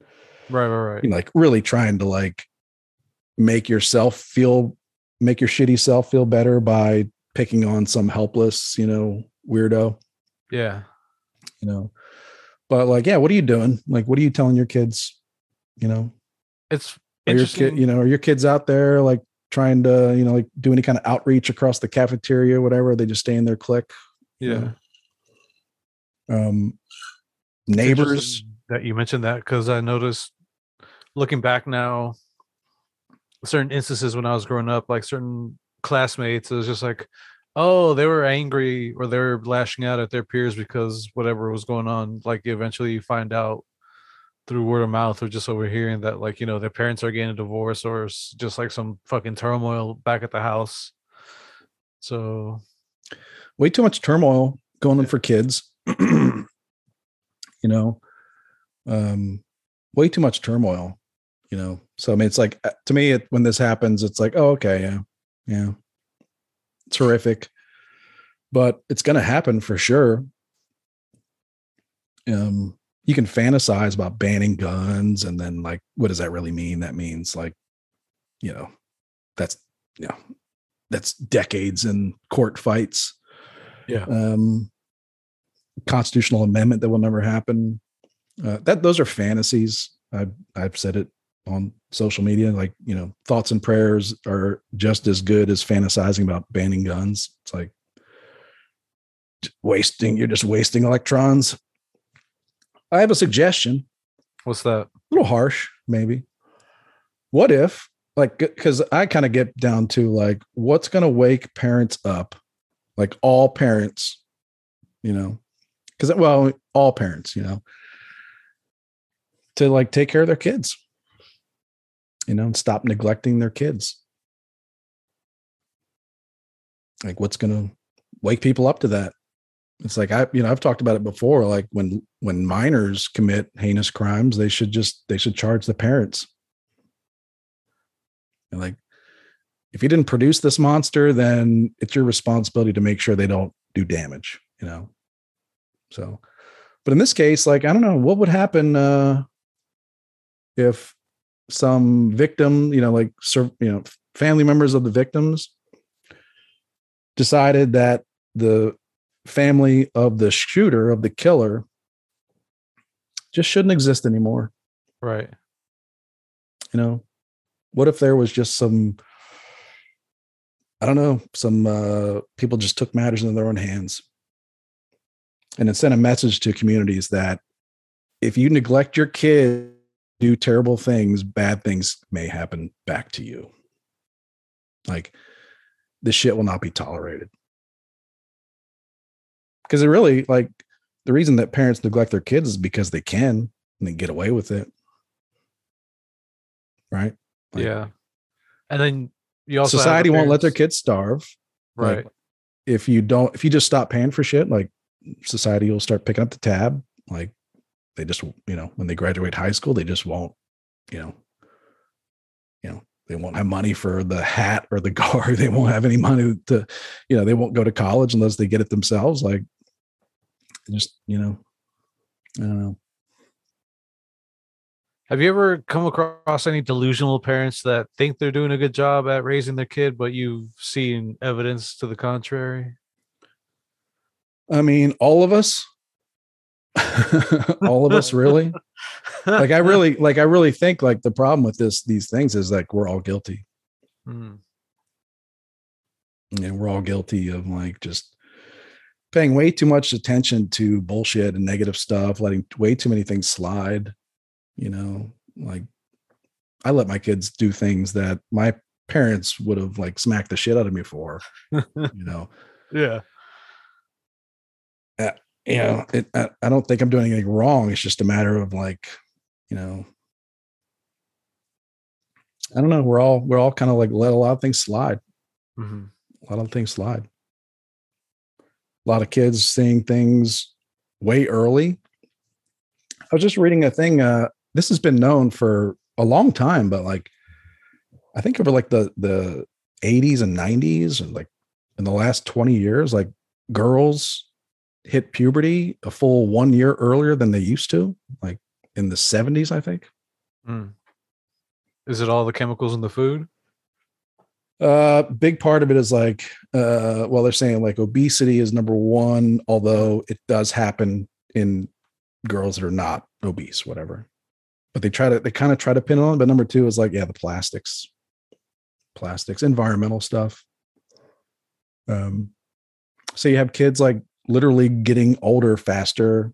Right, right, right. you know, like really trying to like make yourself feel make your shitty self feel better by picking on some helpless you know weirdo. Yeah. you know? But like yeah what are you doing? Like what are you telling your kids you know? It's are your kid you know are your kids out there like trying to you know like do any kind of outreach across the cafeteria or whatever? Or they just stay in their clique? Yeah. um It's neighbors. that you mentioned that because I noticed looking back now, certain instances when I was growing up, like certain classmates, it was just like, oh, they were angry or they were lashing out at their peers because whatever was going on. Like eventually you find out through word of mouth or just overhearing that like you know their parents are getting a divorce or just like some fucking turmoil back at the house. So way too much turmoil going on for kids <clears throat> you know? Um way too much turmoil you know? So i mean it's like uh, to me it, when this happens it's like oh okay yeah yeah. Terrific but it's going to happen for sure. Um you can fantasize about banning guns and then like what does that really mean? That means like you know that's you know that's decades in court fights. Yeah. Um, constitutional amendment that will never happen. Uh, that those are fantasies. I've I've said it on social media. Like you know, thoughts and prayers are just as good as fantasizing about banning guns. It's like wasting. You're just wasting electrons. I have a suggestion. what's that A little harsh, maybe. What if, like, because I kind of get down to like, what's going to wake parents up, like all parents, you know, because well, all parents, you know, to like take care of their kids, you know, and stop neglecting their kids. Like, what's to wake people up to that? It's like I, you know, I've talked about it before. Like when when minors commit heinous crimes, they should just they should charge the parents. And like, if you didn't produce this monster, then it's your responsibility to make sure they don't do damage. You know. So, but in this case, like I don't know what would happen uh, if some victim, you know, like you know, family members of the victims decided that the family of the shooter of the killer just shouldn't exist anymore. Right. You know what if there was just some i don't know some uh people just took matters into their own hands and it sent a message to communities that if you neglect your kid do terrible things bad things may happen back to you. Like this shit will not be tolerated. Because it really like the reason that parents neglect their kids is because they can and they get away with it. Right? Like, yeah. And then you also the society won't let their kids starve. Right. like, if you don't if you just stop paying for shit like society will start picking up the tab like they just you know when they graduate high school they just won't you know you know they won't have money for the hat or the <laughs> car they won't have any money to you know they won't go to college unless they get it themselves like just you know i don't know Have you ever come across any delusional parents that think they're doing a good job at raising their kid, but you've seen evidence to the contrary? I mean all of us <laughs> all of us really like i really <laughs> like i really think like the problem with this these things is like we're all guilty Mm. And we're all guilty of like just paying way too much attention to bullshit and negative stuff, letting way too many things slide. You know, like I let my kids do things that my parents would have like smacked the shit out of me for. <laughs> you know, yeah. You know, it, I, I don't think I'm doing anything wrong. It's just a matter of like, you know, I don't know. We're all we're all kind of like let a lot of things slide. Mhm. A lot of things slide. A lot of kids seeing things way early. I was just reading a thing. Uh, this has been known for a long time, but like, I think over like the the 80s and 90s, and like in the last 20 years, like girls hit puberty a full one year earlier than they used to. Like in the 70s, I think. Mm. Is it all the chemicals in the food? Uh, big part of it is like, uh, well, they're saying like obesity is number one, although it does happen in girls that are not obese, whatever. But they try to, they kind of try to pin it on. But number two is like, yeah, the plastics, plastics, environmental stuff. Um, so you have kids like literally getting older faster,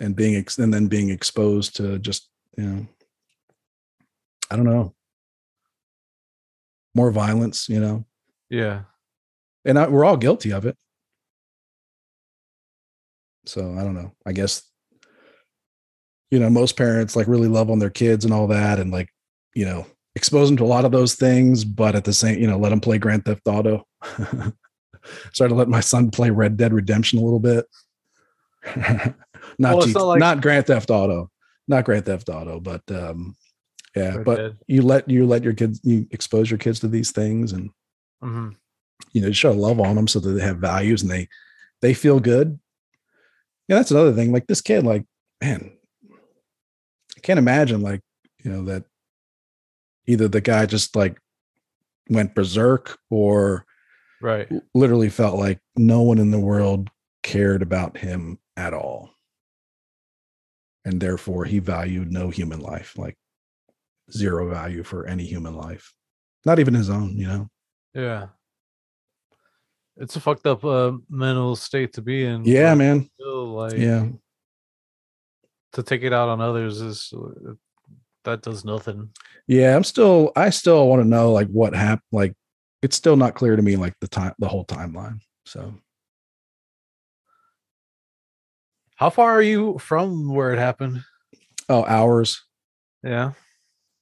and being ex- and then being exposed to just you know, I don't know, more violence, you know Yeah. and I, we're all guilty of it. So I don't know. I guess you know most parents like really love on their kids and all that, and like you know expose them to a lot of those things, but at the same you know let them play Grand Theft Auto. <laughs> Started to let my son play Red Dead Redemption a little bit. <laughs> not Well, G- not like- not Grand Theft Auto, not Grand Theft Auto, but um yeah, Red but Dead. you let you let your kids you expose your kids to these things and Mhm. you know show love on them so that they have values and they they feel good yeah that's another thing like this kid like man i can't imagine like you know that either the guy just like went berserk or Right. literally felt like no one in the world cared about him at all and therefore he valued no human life like zero value for any human life not even his own you know Yeah. It's a fucked up uh, mental state to be in. yeah but man Still, like, yeah to take it out on others is uh, that does nothing. Yeah, I'm still I still want to know like what happened. Like it's still not clear to me like the time the whole timeline. So How far are you from where it happened? oh hours. Yeah.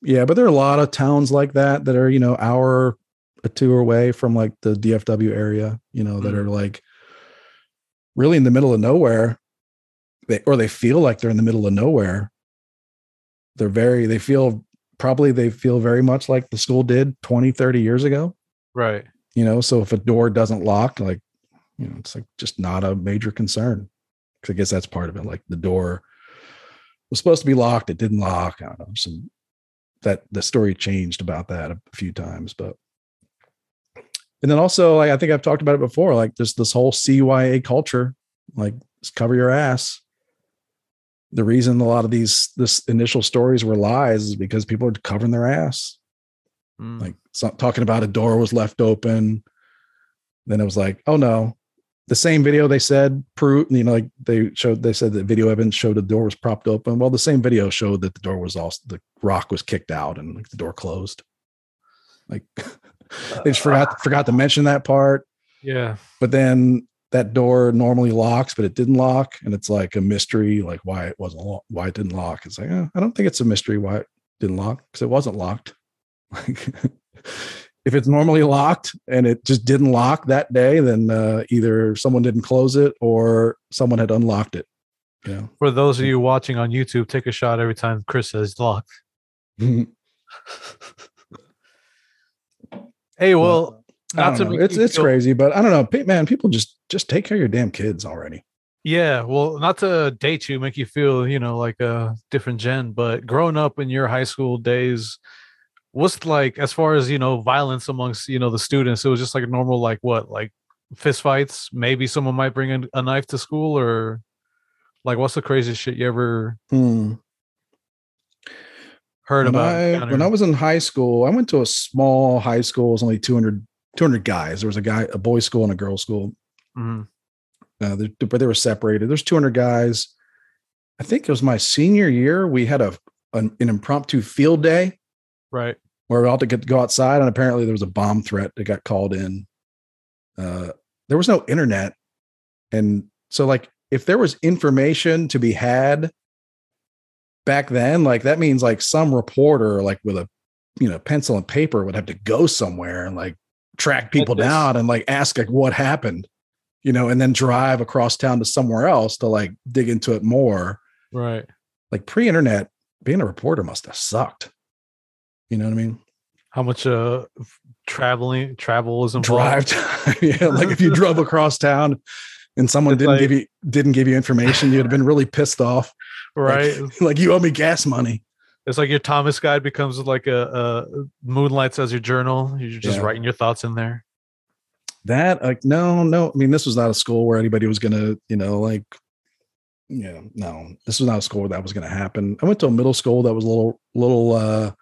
Yeah, but there are a lot of towns like that that are, you know, hour or two away from like the DFW area, you know, that Mhm. are like really in the middle of nowhere. They or they feel like they're in the middle of nowhere. They're very they feel probably they feel very much like the school did 20, 30 years ago. Right. you know so if a door doesn't lock like you know it's like just not a major concern. Cause i guess that's part of it like the door was supposed to be locked it didn't lock i don't know some that the story changed about that a few times but and then also like i think i've talked about it before like just this whole cya culture like just cover your ass the reason a lot of these this initial stories were lies is because people are covering their ass Mm. like so, talking about a door was left open. Then it was like, oh no, the same video they said proof, you know, like they showed, they said that video evidence showed the door was propped open. Well, the same video showed that the door was also the rock was kicked out and like the door closed. Like <laughs> they just forgot forgot to mention that part. yeah. But then that door normally locks, but it didn't lock, and it's like a mystery, like why it wasn't lo- why it didn't lock. It's like eh, I don't think it's a mystery why it didn't lock because it wasn't locked. <laughs> Like if it's normally locked and it just didn't lock that day, then uh, either someone didn't close it or someone had unlocked it. You For those of you watching on YouTube, take a shot every time Chris says locked. <laughs> Hey, well, not to it's it's feel- crazy, but I don't know, man. People just just take care of your damn kids already. Yeah, well, not to date you, make you feel, you know, like a different gen, but growing up in your high school days, what's like as far as you know, violence amongst you know the students? It was just like a normal, like what, like fist fights? Maybe someone might bring a, knife to school, or like what's the craziest shit you ever? Hmm. Heard when about I when I was in high school, I went to a small high school. It was only 200, 200 guys. There was a guy, a boys' school and a girls' school. Mhm. Uh, they, but they were separated. There's 200 guys. I think it was my senior year. We had a an, an impromptu field day right. Where we all about to get, go outside, and apparently there was a bomb threat that got called in. Uh, there was no internet, and so like if there was information to be had back then, like that means like some reporter, like with a you know pencil and paper, would have to go somewhere and like track people down and like ask like what happened, you know, and then drive across town to somewhere else to like dig into it more. Right. Like pre-internet, being a reporter must have sucked. You know what I mean? How much uh traveling travel is involved? drive time. <laughs> yeah, like if you <laughs> drove across town and someone It's didn't like- give you didn't give you information, you'd have been really pissed off. right? Like, <laughs> like you owe me gas money. it's like your Thomas guide becomes like a, a moonlights as your journal. You're just Yeah. writing your thoughts in there. That like no, no. I mean, this was not a school where anybody was gonna, you know, like yeah, no, this was not a school where that was gonna happen. I went to a middle school that was a little little uh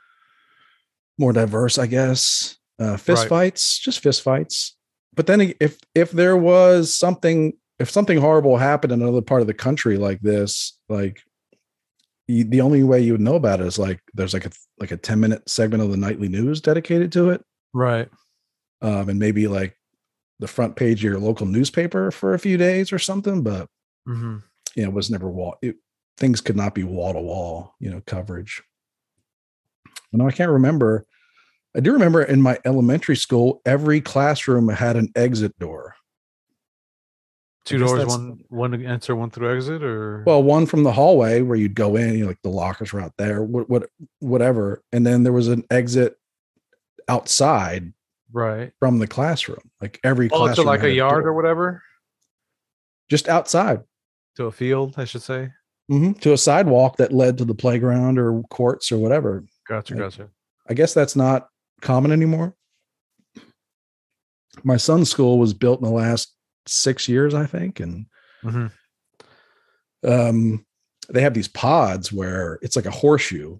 more diverse, I guess. Uh fist Right. fights, just fist fights. But then if if there was something if something horrible happened in another part of the country like this, like you, the only way you would know about it is like there's like a like a 10 minute segment of the nightly news dedicated to it Right. um, and maybe like the front page of your local newspaper for a few days or something. But hmm you know, it was never wall. It, things could not be wall to wall, you know, coverage. No, I can't remember. I do remember in my elementary school, every classroom had an exit door. Two doors, one one enter, one through exit, or Well, one from the hallway where you'd go in, you know, like the lockers were out there, what, what, whatever, and then there was an exit outside right. from the classroom. Like every Oh, classroom, like a yard or whatever, just outside. to a field, I should say. Mhm, to a sidewalk that led to the playground or courts or whatever. Gotcha, Like- gotcha. I guess that's not common anymore. My son's school was built in the last six years, I think, and hmm um, they have these pods where it's like a horseshoe,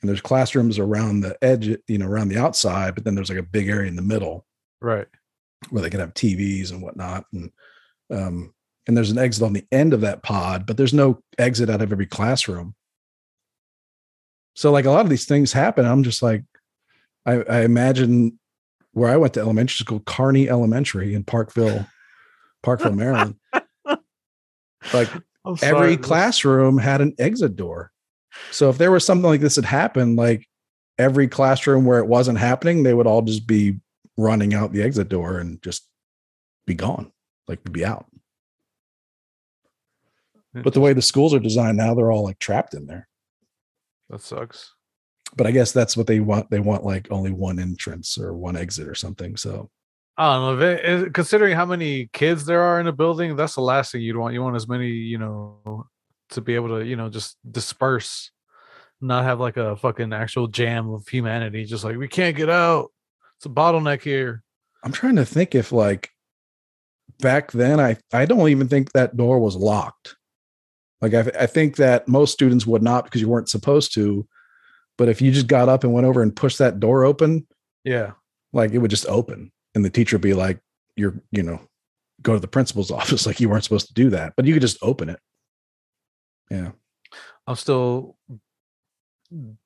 and there's classrooms around the edge, you know, around the outside, but then there's like a big area in the middle Right. where they can have TVs and whatnot, and um, and there's an exit on the end of that pod, but there's no exit out of every classroom. So like a lot of these things happen. I'm just like, I, I imagine where I went to elementary school, Carney Elementary in Parkville, Parkville, Maryland. <laughs> like I'm every sorry, classroom had an exit door. So if there was something like this that happened, like every classroom where it wasn't happening, they would all just be running out the exit door and just be gone, like be out. But the way the schools are designed now, they're all like trapped in there. That sucks. But I guess that's what they want. They want like only one entrance or one exit or something. So I don't know. If eh, considering how many kids there are in a building, that's the last thing you'd want. You want as many, you know, to be able to, you know, just disperse, not have like a fucking actual jam of humanity. Just like we can't get out. It's a bottleneck here. I'm trying to think if like back then, I I don't even think that door was locked. Like I, I think that most students would not because you weren't supposed to. But if you just got up and went over and pushed that door open, Yeah. like it would just open, and the teacher would be like, "You're, you know, go to the principal's <laughs> office." Like you weren't supposed to do that, but you could just open it. Yeah. I'm still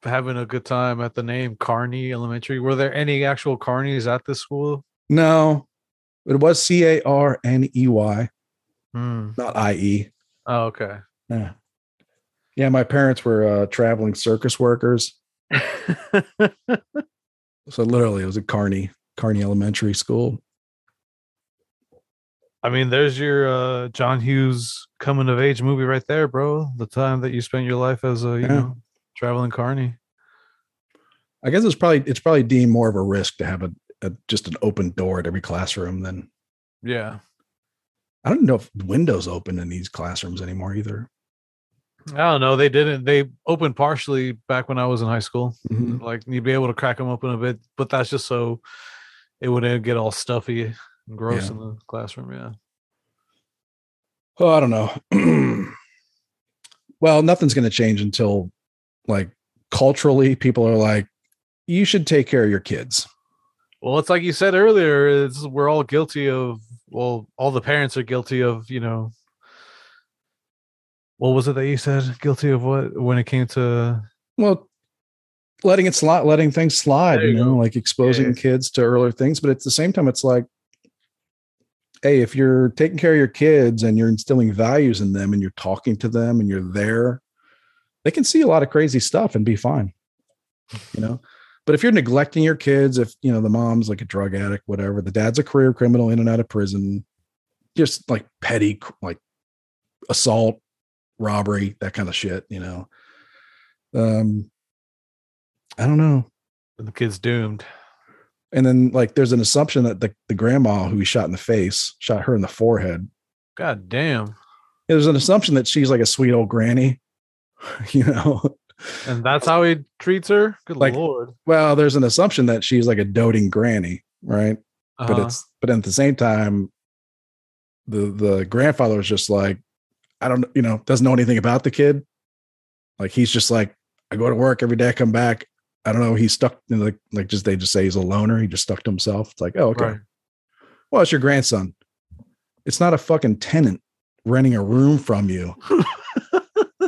having a good time at the name Carney Elementary. Were there any actual Carneys at this school? No, it was C A R N E Y, Hmm. not I E. Oh, okay. Yeah. Yeah, my parents were uh, traveling circus workers. <laughs> So literally, it was a Carney, Carney Elementary School. I mean, there's your uh, John Hughes coming of age movie right there, bro. The time that you spent your life as a you Yeah. know traveling carney. I guess it's probably it's probably deemed more of a risk to have a, a just an open door at every classroom than Yeah, I don't know if windows open in these classrooms anymore either. I don't know. They didn't. They opened partially back when I was in high school. Mhm. Like you'd be able to crack them open a bit, but that's just so it wouldn't get all stuffy and gross Yeah. in the classroom. Yeah. Oh, I don't know. <clears throat> well, nothing's going to change until like culturally people are like, you should take care of your kids. Well, it's like you said earlier, it's, we're all guilty of well, all the parents are guilty of, you know, what was it that you said? Guilty of what when it came to Well, letting it slide, letting things slide, you you know, go. like exposing Yeah. kids to earlier things. But at the same time, it's like, hey, if you're taking care of your kids and you're instilling values in them and you're talking to them and you're there, they can see a lot of crazy stuff and be fine. You know, but if you're neglecting your kids, if you know the mom's like a drug addict, whatever, the dad's a career criminal in and out of prison, just like petty, like assault, robbery, that kind of shit, you know. Um, I don't know. the kid's doomed. And then like there's an assumption that the, the grandma who he shot in the face, shot her in the forehead. God damn. There's an assumption that she's like a sweet old granny, <laughs> you know. And that's how he treats her? Good Like- lord. Well, there's an assumption that she's like a doting granny, right? But Uh-huh. it's but at the same time, the the grandfather is just like, I don't, you know, doesn't know anything about the kid. Like he's just like, I go to work every day, I come back. I don't know. He's stuck in like like just they just say he's a loner. He just stuck to himself. It's like, oh, okay. Right. Well, it's your grandson. It's not a fucking tenant renting a room from you. <laughs>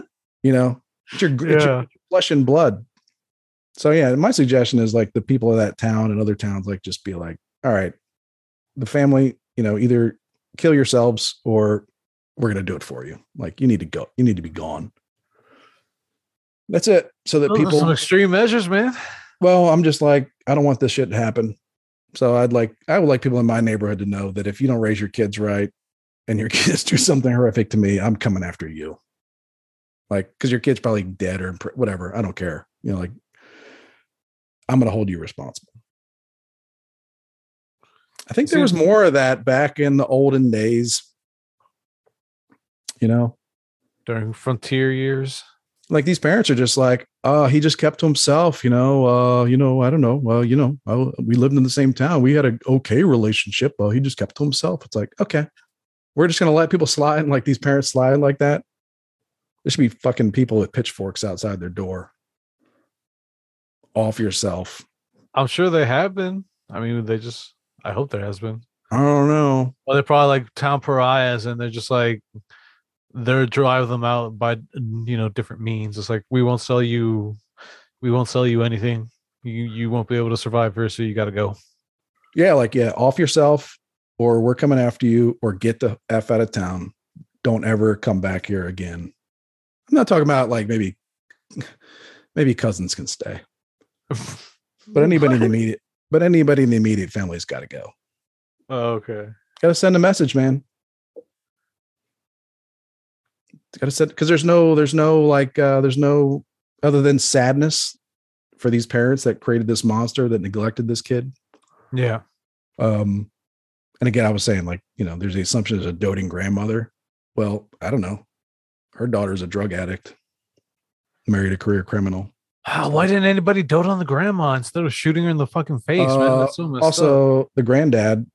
you know, it's your, it's your flesh and blood. So yeah, my suggestion is like the people of that town and other towns, like just be like, all right, the family, you know, either kill yourselves or we're gonna do it for you. Like you need to go, you need to be gone. That's it. So that are people some extreme measures, man. well, I'm just like, I don't want this shit to happen. So I'd like, I would like people in my neighborhood to know that if you don't raise your kids right and your <laughs> kids do something horrific to me, I'm coming after you. Like, because your kid's probably dead or whatever. I don't care. You know, like, I'm going to hold you responsible. I think there was more of that back in the olden days. You know, During frontier years. like these parents are just like, uh, he just kept to himself, you know, uh, you know, I don't know. Well, you know, I, we lived in the same town. We had an okay relationship. Well, he just kept to himself. It's like, okay, we're just gonna let people slide and like these parents slide like that. There should be fucking people with pitchforks outside their door. Off yourself. I'm sure they have been. I mean, they just I hope there has been. I don't know. Well, they're probably like town pariahs, and they're just like they're drive them out by you know different means. It's like we won't sell you, we won't sell you anything. You you won't be able to survive here, so you got to go. Yeah, like yeah, off yourself, or we're coming after you, or get the f out of town. Don't ever come back here again. I'm not talking about like maybe, <laughs> maybe cousins can stay, <laughs> but anybody in the immediate, but anybody in the immediate family's got to go. Oh, okay. Got to send a message, man. Got to send because there's no, there's no like, uh there's no other than sadness for these parents that created this monster that neglected this kid. Yeah. Um, and again, I was saying, like, you know, there's the assumption there's a doting grandmother. Well, I don't know. Her daughter's a drug addict, married a career criminal. Ah, why didn't anybody dote on the grandma instead of shooting her in the fucking face, man? Uh, That's so messed up. also, the granddad,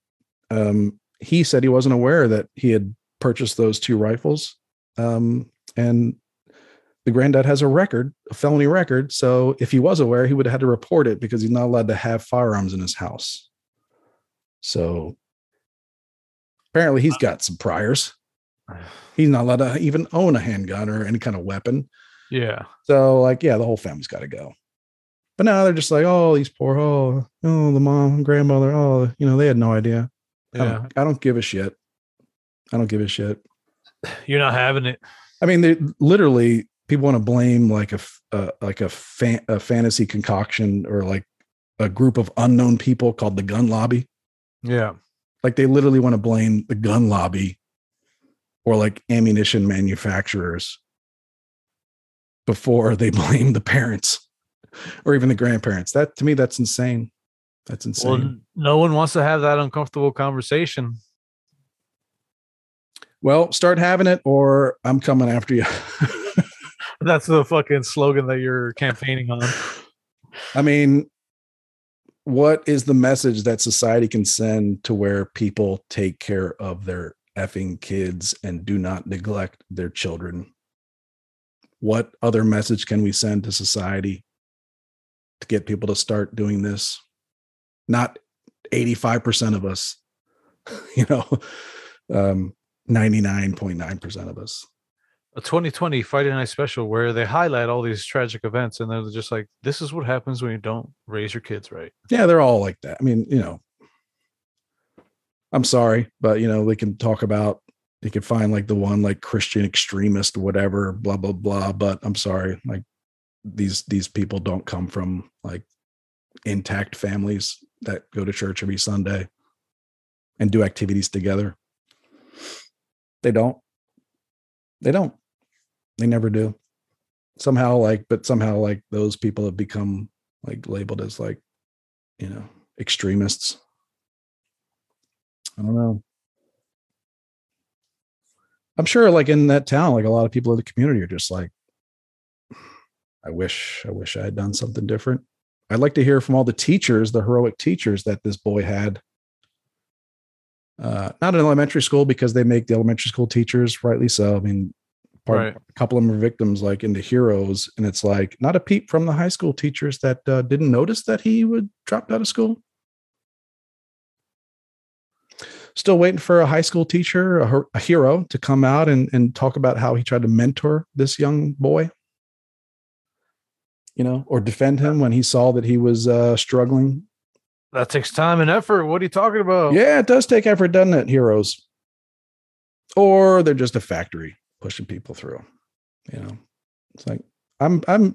um, he said he wasn't aware that he had purchased those two rifles. Um, and the granddad has a record, a felony record. So if he was aware, he would have had to report it because he's not allowed to have firearms in his house. So apparently he's got some priors. He's not allowed to even own a handgun or any kind of weapon. Yeah. So like, yeah, the whole family's got to go. But now they're just like, oh, these poor, oh, oh, the mom, grandmother, oh, you know, they had no idea. I Yeah. don't, I don't give a shit. I don't give a shit. You're not having it. I mean, they literally people want to blame like a, uh, like a, fan, a fantasy concoction or like a group of unknown people called the gun lobby. Yeah. Like they literally want to blame the gun lobby or like ammunition manufacturers before they blame the parents or even the grandparents. That to me, that's insane. That's insane. Well, no one wants to have that uncomfortable conversation. Well, start having it, or I'm coming after you. <laughs> That's the fucking slogan that you're campaigning on. I mean, what is the message that society can send to where people take care of their effing kids and do not neglect their children? What other message can we send to society to get people to start doing this. Not 85% of us, <laughs> you know, um, 99.9% of us. A 2020 Friday night special where they highlight all these tragic events and they're just like, this is what happens when you don't raise your kids right. Yeah, they're all like that. I mean, you know, I'm sorry, but you know, they can talk about they can find like the one like Christian extremist, whatever, blah blah blah. But I'm sorry, like these these people don't come from like intact families that go to church every Sunday and do activities together. They don't. They don't. They never do. Somehow, like, but somehow, like, those people have become like labeled as like, you know, extremists. I don't know. I'm sure, like in that town, like a lot of people in the community are just like, I wish, I wish I had done something different. I'd like to hear from all the teachers, the heroic teachers that this boy had. Uh, not in elementary school because they make the elementary school teachers, rightly so. I mean, part, Right. a couple of them are victims, like into heroes, and it's like not a peep from the high school teachers that uh, didn't notice that he would dropped out of school. Still waiting for a high school teacher, a, a hero, to come out and, and talk about how he tried to mentor this young boy you know, or defend him when he saw that he was uh, struggling. That takes time and effort. What are you talking about? Yeah, it does take effort, doesn't it, heroes? Or they're just a factory pushing people through. You know, it's like I'm I'm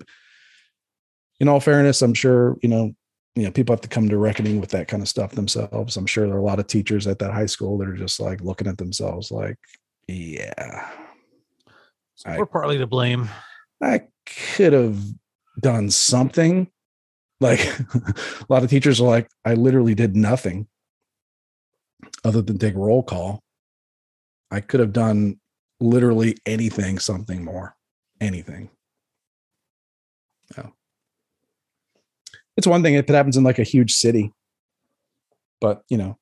in all fairness, I'm sure, you know, you know, people have to come to reckoning with that kind of stuff themselves. I'm sure there are a lot of teachers at that high school that are just like looking at themselves like, yeah, I- We're partly to blame. I could have done something. Like <laughs> a lot of teachers are like, I literally did nothing other than take roll call. I could have done literally anything, something more, anything. No. It's one thing if it happens in like a huge city, but you know,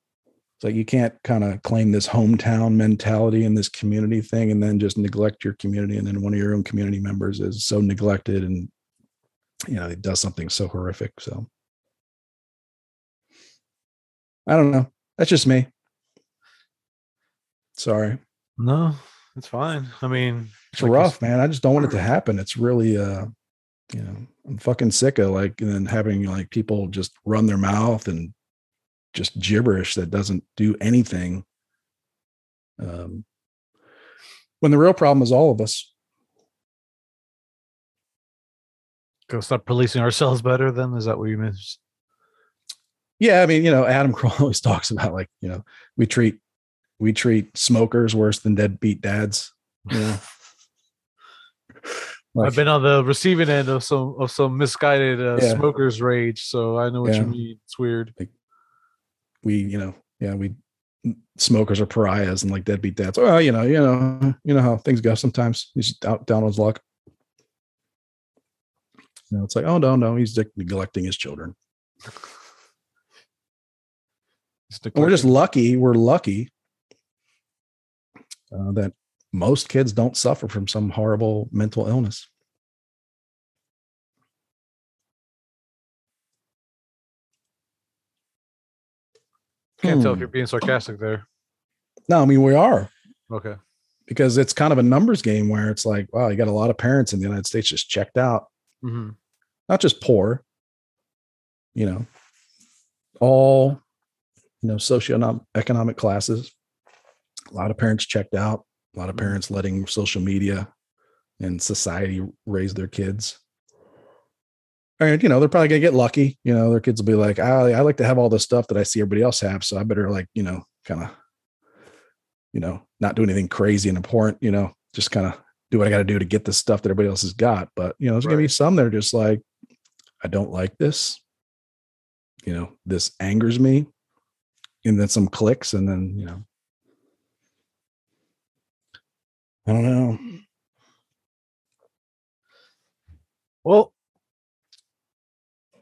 it's like you can't kind of claim this hometown mentality and this community thing and then just neglect your community. And then one of your own community members is so neglected and, you know, it does something so horrific. So I don't know. That's just me. Sorry. No, it's fine. I mean, It's like rough, man. I just don't want it to happen. It's really, uh, you know, I'm fucking sick of like, and then having like people just run their mouth and just gibberish that doesn't do anything. Um, when the real problem is all of us. Go start policing ourselves better. Then is that what you mean Yeah, I mean, you know, Adam <laughs> Carolla always talks about like, you know, we treat we treat smokers worse than deadbeat dads. You <laughs> know, Like, I've been on the receiving end of some of some misguided uh, Yeah. smokers rage, so I know what Yeah. you mean. It's weird. we, you know, yeah, we smokers are pariahs and like deadbeat dads. Well, you know, you know, you know how things go sometimes. He's just out down on his luck. You know, it's like, oh no, no, he's like, neglecting his children. We're just lucky. We're lucky uh, that most kids don't suffer from some horrible mental illness. can't tell if Hmm. you're being sarcastic there. No, I mean we are Okay. because it's kind of a numbers game where it's like, wow, you got a lot of parents in the United States just checked out, hmm not just poor, you know, all you know, socioeconomic classes. A lot of parents checked out. A lot of Mhm. parents letting social media and society raise their kids. And you know, they're probably gonna get lucky. You know, their kids will be like, I, I like to have all this stuff that I see everybody else have, so I better like, you know, kind of, you know, not do anything crazy and important. You know, just kind of do what I got to do to get the stuff that everybody else has got. But you know, there's gonna be some that are just like, I don't like this. You know, this angers me. And then some clicks, and then you know, I don't know. Well,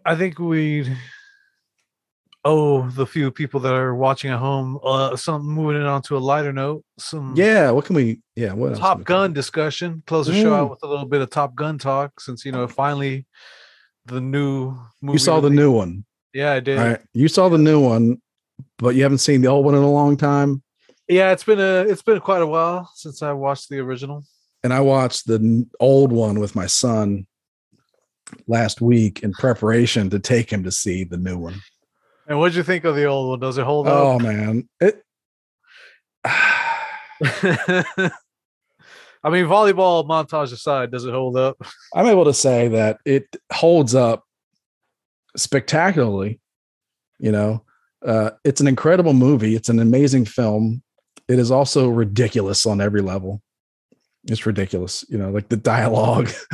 I think we owe the few people that are watching at home uh, some moving it on to a lighter note. Some Yeah, what can we? Yeah, what Top Gun discussion. Close the show out Mm. with a little bit of Top Gun talk, since you know finally the new movie. You saw the new one. Yeah, I did. All right. You saw the new one, but you haven't seen the old one in a long time. Yeah, it's been a it's been quite a while since I watched the original. And I watched the old one with my son last week in preparation to take him to see the new one. And what'd you think of the old one? Does it hold Oh up? Oh man. It <sighs> <laughs> I mean, volleyball montage aside, does it hold up? I'm able to say that it holds up spectacularly. You know, uh, it's an incredible movie. It's an amazing film. It is also ridiculous on every level. It's ridiculous. You know, like the dialogue. <laughs>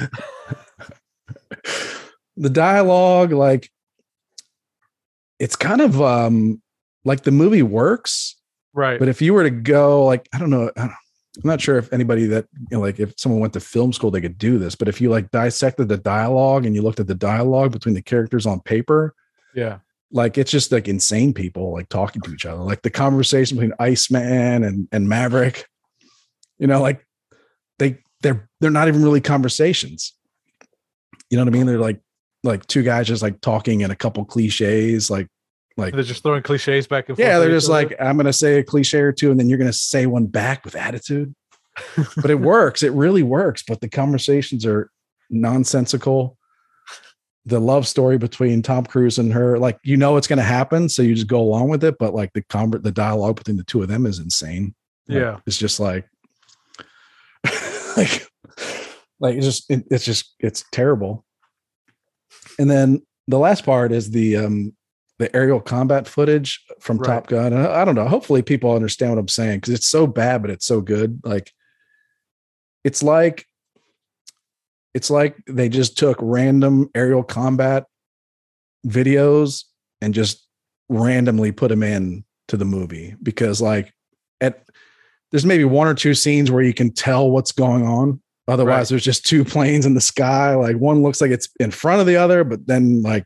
the dialogue, like, it's kind of um like the movie works, Right. but if you were to go, like, I don't know, I don't, I'm not sure if anybody that you know, like if someone went to film school, they could do this. But if you like dissected the dialogue and you looked at the dialogue between the characters on paper, yeah. like it's just like insane people like talking to each other. Like the conversation between Iceman and and Maverick, you know, like they they're they're not even really conversations. You know what I mean? They're like like two guys just like talking and a couple cliches, like like They're just throwing cliches back and forth. yeah, they're just like, I'm gonna say a cliche or two, and then you're gonna say one back with attitude. but it works. It really works. But the conversations are nonsensical. The love story between Tom Cruise and her, like you know it's gonna happen, so you just go along with it. But like the conver- the dialogue between the two of them is insane. Like, Yeah. it's just like, <laughs> like, like it's just it- it's just it's terrible. And then the last part is the um the aerial combat footage from Right. Top Gun. I, I don't know. Hopefully, people understand what I'm saying because it's so bad, but it's so good. Like, it's like it's like they just took random aerial combat videos and just randomly put them in to the movie because like at there's maybe one or two scenes where you can tell what's going on otherwise Right. there's just two <laughs> planes in the sky like one looks like it's in front of the other but then like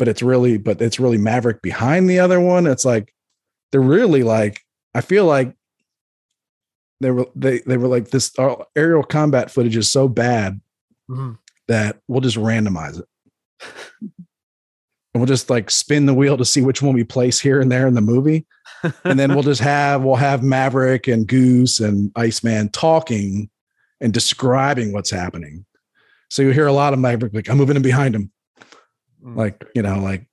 but it's really but it's really maverick behind the other one it's like they're really like i feel like they were they they were like this uh, aerial combat footage is so bad Mhm. that we'll just randomize it and we'll just like spin the wheel to see which one we place here and there in the movie and then we'll just have we'll have maverick and goose and iceman talking and describing what's happening so you hear a lot of maverick like i'm moving in behind him. Like you know like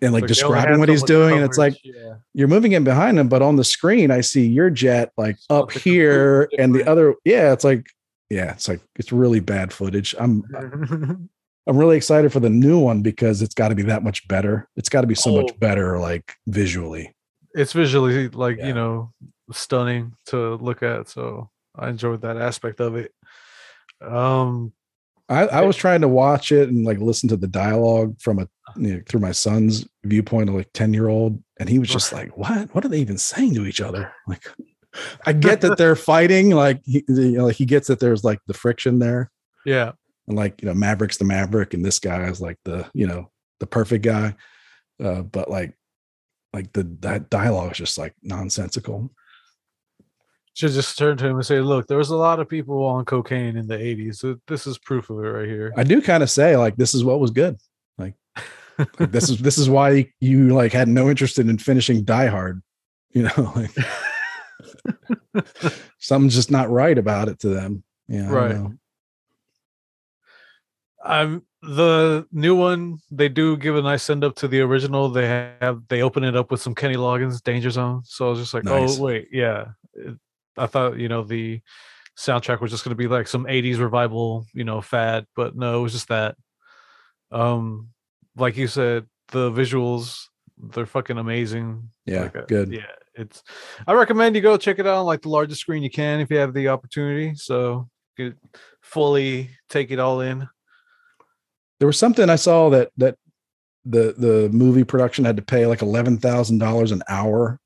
and like only describing what he's doing and it's like yeah. you're moving in behind him, but on the screen, I see your jet like up here and the other. Yeah, it's like, yeah, it's like it's really bad footage. I'm <laughs> I'm really excited for the new one because it's got to be that much better. It's got to be so Oh. much better, like visually. it's visually like Yeah. you know stunning to look at so i enjoyed that aspect of it um I, I was trying to watch it and like listen to the dialogue from a you know, through my son's viewpoint of like 10 year old. And he was just like, what, what are they even saying to each other? <laughs> Like, I get that they're fighting. Like, he, you know, like he gets that there's like the friction there. yeah and like you know maverick's the maverick and this guy is like the you know the perfect guy uh but like like the that dialogue is just like nonsensical should just turn to him and say look there was a lot of people on cocaine in the 80s this is proof of it right here i do kind of say like this is what was good like, like this is this is why you like had no interest in finishing die hard you know <laughs> like <laughs> something's just not right about it to them yeah Right. know. i'm the new one they do give a nice send up to the original they have they open it up with some kenny loggins danger zone so i was just like oh, Nice. oh wait yeah It- i thought you know the soundtrack was just going to be like some 80s revival you know fad but no it was just that. Um like you said the visuals they're fucking amazing. Yeah Like, uh, good. yeah it's i recommend you go check it out on like the largest screen you can if you have the opportunity so you could fully take it all in. There was something i saw that that the the movie production had to pay like $11000 an hour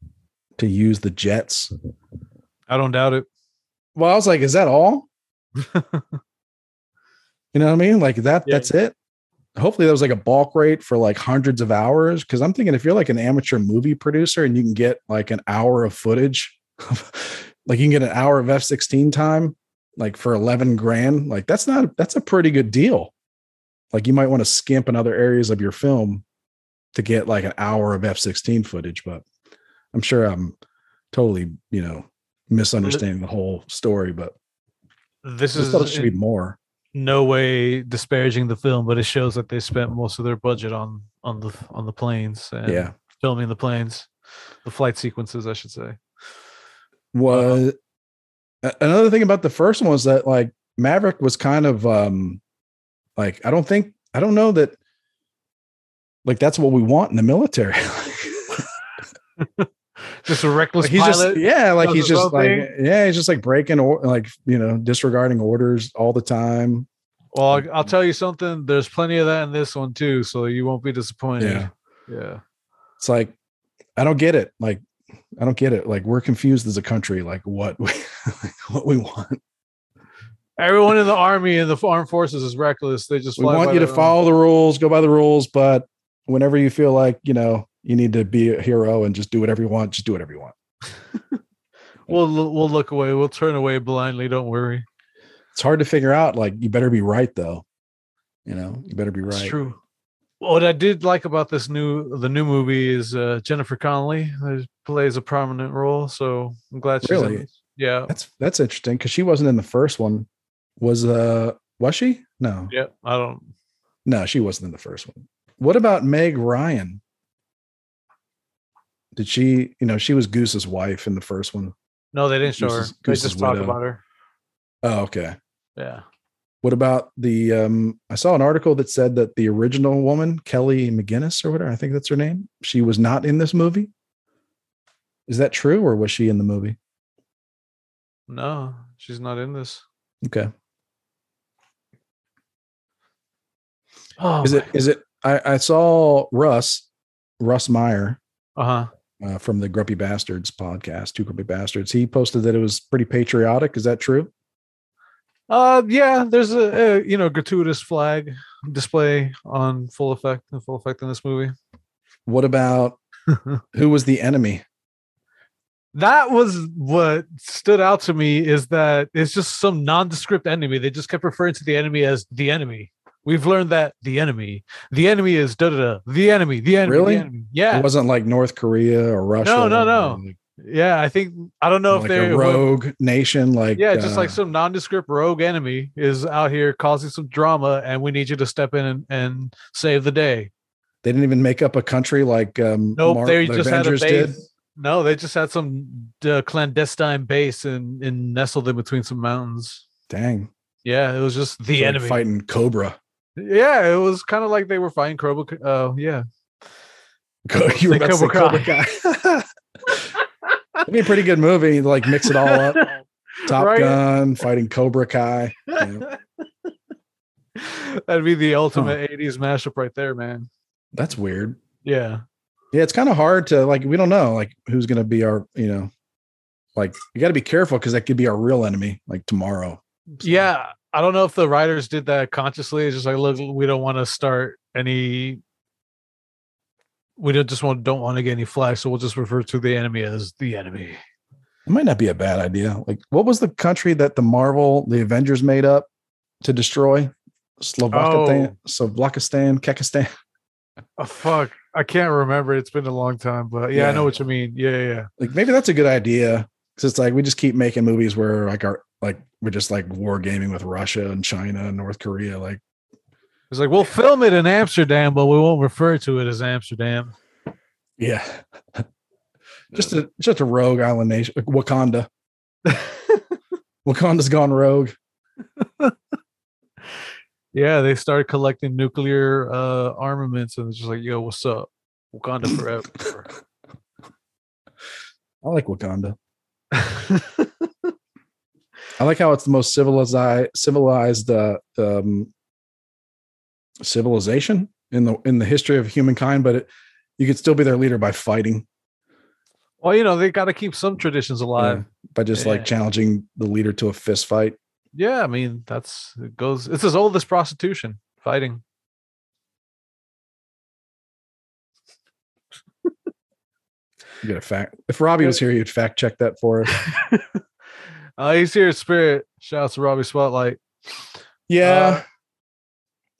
to use the jets i don't doubt it Well, I was like, is that all? <laughs> you know what I mean? Like that, Yeah. that's it. Hopefully that was like a bulk rate for like hundreds of hours. Cause I'm thinking if you're like an amateur movie producer and you can get like an hour of footage, <laughs> like you can get an hour of F16 time, like for 11 grand, like that's not, that's a pretty good deal. like you might want to skimp in other areas of your film to get like an hour of F-16 footage, but I'm sure I'm totally, you know, misunderstanding the whole story, but This is thought it should be more. no way disparaging the film, but it shows that they spent most of their budget on on the on the planes and Yeah. filming the planes, the flight sequences, I should say. was a- another thing about the first one was that like Maverick was kind of um like I don't think I don't know that like that's what we want in the military. <laughs> <laughs> Just a reckless Like, he's pilot. just yeah, like he's just like thing. yeah, he's just like breaking or like you know disregarding orders all the time. Well, I'll- I'll tell you something. There's plenty of that in this one too, so you won't be disappointed. Yeah. Yeah. It's like I don't get it. Like I don't get it. Like we're confused as a country. Like what we, <laughs> what we want. Everyone in the army and the armed forces is reckless. They just We want you to own- follow the rules, go by the rules, but whenever you feel like you know you need to be a hero and just do whatever you want, just do whatever you want. <laughs> We'll we'll look away. We'll turn away blindly. Don't worry. It's hard to figure out. Like you better be right though. You know, you better be right. That's true. What I did like about this new the new movie is uh, Jennifer Connelly uh, plays a prominent role. So I'm glad she's in Really? this. Yeah. That's that's interesting because she wasn't in the first one. Was uh was she? No, Yeah. I don't. no, she wasn't in the first one. What about Meg Ryan? Did she? You know, she was Goose's wife in the first one. No, they didn't show her. Goose's- They Goose's just talk about her. Oh, okay. Yeah. What about the? um I saw an article that said that the original woman, Kelly McGinnis or whatever, I think that's her name. She was not in this movie. Is that true, or was she in the movie? No, she's not in this. Okay. Oh, is it? Is it? I, I saw Russ, Russ Meyer, Uh huh. Uh, from the Grumpy Bastards podcast, Two Grumpy Bastards. He posted that it was pretty patriotic. Is that true? Uh, yeah. There's a, a you know gratuitous flag display on full effect in full effect in this movie. What about <laughs> who was the enemy? that was what stood out to me is that it's just some nondescript enemy. They just kept referring to the enemy as the enemy. We've learned that the enemy, the enemy is da da da. The enemy, the enemy, Really? the enemy. Yeah, It wasn't like North Korea or Russia. No, no, no. like, yeah. I think I don't know if they're a rogue nation. Like Yeah, just like uh, some nondescript rogue enemy is out here causing some drama, and we need you to step in and, and save the day. they didn't even make up a country like um, Nope, Mar- they the just Avengers had a did. base. No, they just had some uh, clandestine base and, and nestled in between some mountains. Dang, Yeah, it was just the like enemy. fighting Cobra. Yeah, it was kind of like they were fighting Cobra. Uh, yeah, you were about Cobra Cobra Kai. It'd <laughs> be a pretty good movie. Like mix it all up. <laughs> Top Right? Gun fighting Cobra Kai. Yeah. <laughs> That'd be the ultimate '80s mashup right there, man. That's weird. Yeah, Yeah, it's kind of hard to like. We don't know like who's gonna be our. You know, like you got to be careful because that could be our real enemy. Like tomorrow. So, yeah. I don't know if the writers did that consciously. It's just like, look, we don't want to start any. We don't just want don't want to get any flags, so we'll just refer to the enemy as the enemy. It might not be a bad idea. Like, what was the country that the Marvel, the Avengers made up to destroy? Oh. Slovakistan, Slovakistan, Kekistan. Oh fuck, I can't remember. It's been a long time, but yeah, I know what you mean. Yeah, yeah, yeah. Like, maybe that's a good idea. Cause it's like we just keep making movies where like our like we're just like war gaming with Russia and China and North Korea. Like, It's like we'll film it in Amsterdam, but we won't refer to it as Amsterdam. yeah, <laughs> just a just a rogue island nation, Wakanda. <laughs> Wakanda's gone rogue. <laughs> Yeah, they started collecting nuclear uh, armaments, and it's just like, yo, what's up? Wakanda forever. I like Wakanda. <laughs> I like how it's the most civilized civilized uh, um, civilization in the in the history of humankind, but it, you could still be their leader by fighting, well, you know, they got to keep some traditions alive. uh, by just Yeah. like challenging the leader to a fist fight. Yeah, I mean, that's it goes. It's as old as prostitution, fighting. You get a fact. If Robbie was here, he'd fact check that for us. <laughs> uh, he's here spirit. Shouts to Robbie Spotlight. Yeah,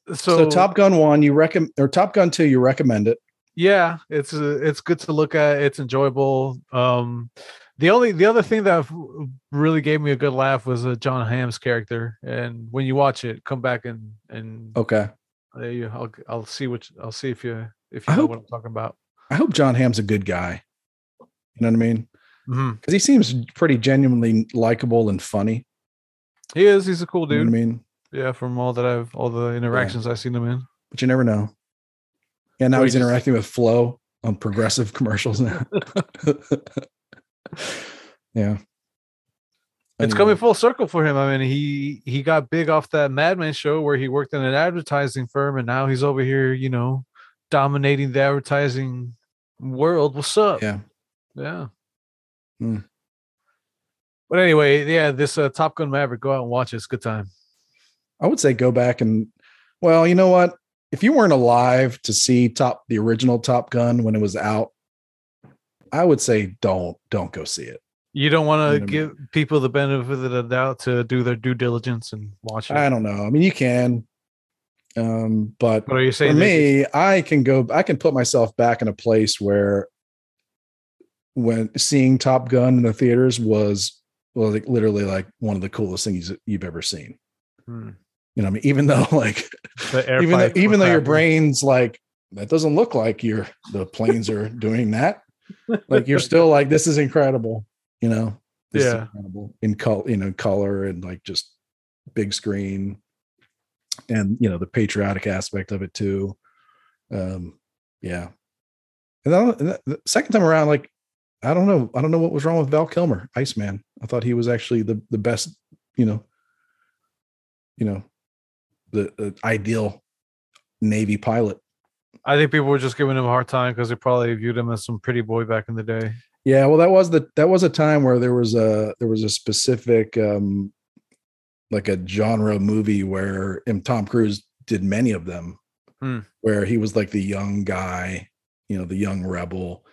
So, So, Top Gun one, you recommend or Top Gun two, you recommend it. yeah, it's uh, it's good to look at. It's enjoyable. Um, the only the other thing that really gave me a good laugh was uh, John Hamm's character. And when you watch it, come back and and Okay. there you, I'll I'll see what I'll see if you if I you know hope- what I'm talking about. I hope John Hamm's a good guy. You know what I mean? Mm-hmm. Because he seems pretty genuinely likable and funny. He is. He's a cool You know dude. what I mean? Yeah, from all that I've all the interactions I've seen him in. But you never know. Yeah, now he's interacting with Flo on progressive <laughs> commercials now. <laughs> yeah. It's Anyway, coming full circle for him. I mean, he he got big off that Mad Men show where he worked in an advertising firm, and now he's over here, you know, dominating the advertising world. What's up? Yeah. Yeah. Hmm. But anyway, yeah, this uh, Top Gun Maverick, go out and watch it. It's a good time. I would say go back and well, you know what? If you weren't alive to see Top the original Top Gun when it was out, I would say don't don't go see it. You don't want You to know what I give people the benefit of the doubt to do their due diligence and watch it. I don't know. I mean, you can, um, but But are you saying they- me, I can go. I can put myself back in a place where, when seeing Top Gun in the theaters was well, like literally like one of the coolest things you've ever seen. Hmm. You know, I mean, even though <laughs> like the even though even though your brain's like that doesn't look like your the planes are <laughs> doing that. Like you're still like this is incredible. You know, this is Yeah. incredible in color. You know, color and like just big screen, and you know the patriotic aspect of it too. Um, yeah. And then the second time around, like I don't know, I don't know what was wrong with Val Kilmer, Iceman. I thought he was actually the the best. You know, you know, the, the ideal Navy pilot. I think people were just giving him a hard time because they probably viewed him as some pretty boy back in the day. Yeah, well, that was the that was a time where there was a there was a specific um like a genre movie where and Tom Cruise did many of them, Hmm. where he was like the young guy, you know, the young rebel,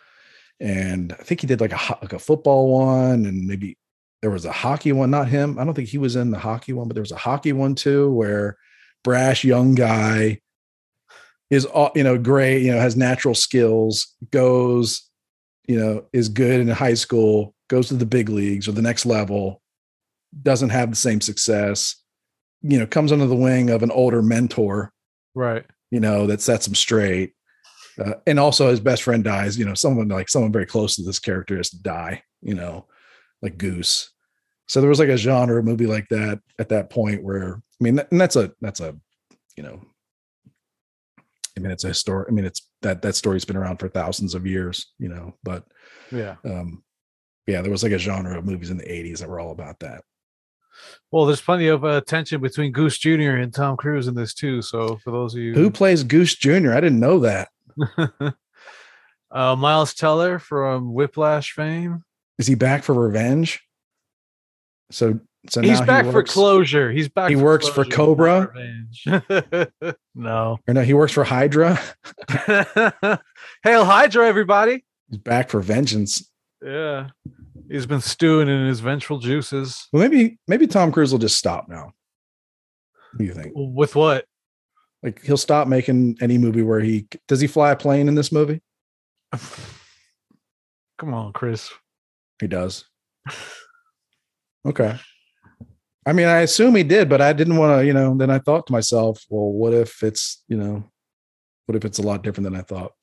and I think he did like a like a football one, and maybe there was a hockey one. Not him. I don't think he was in the hockey one, but there was a hockey one too, where brash young guy is all you know great, you know, has natural skills, goes you know, is good in high school, goes to the big leagues or the next level, doesn't have the same success, you know, comes under the wing of an older mentor, Right. you know, that sets him straight. Uh, and also his best friend dies, you know, someone like someone very close to this character has to die, you know, like Goose. So there was like a genre movie like that at that point where, I mean, and that's a, that's a, you know, I mean, it's a story. I mean, it's that that story's been around for thousands of years, you know. But Yeah. um, yeah, there was like a genre of movies in the '80s that were all about that. Well, there's plenty of uh, tension between Goose Jr. and Tom Cruise in this too. So for those of you Who plays Goose Jr.? I didn't know that. <laughs> uh, Miles Teller from Whiplash fame. Is he back for revenge? So, so He's back he for closure. He's back. he for works for Cobra? <laughs> no. or no, he works for Hydra. <laughs> Hail Hydra, everybody. He's back for vengeance. Yeah. He's been stewing in his ventral juices. Well, maybe maybe Tom Cruise will just stop now. What do you think? With what? Like he'll stop making any movie where he does he fly a plane in this movie? Come on, Chris. He does. Okay. I mean, I assume he did, but I didn't want to, you know, then I thought to myself, well, what if it's, you know, what if it's a lot different than I thought?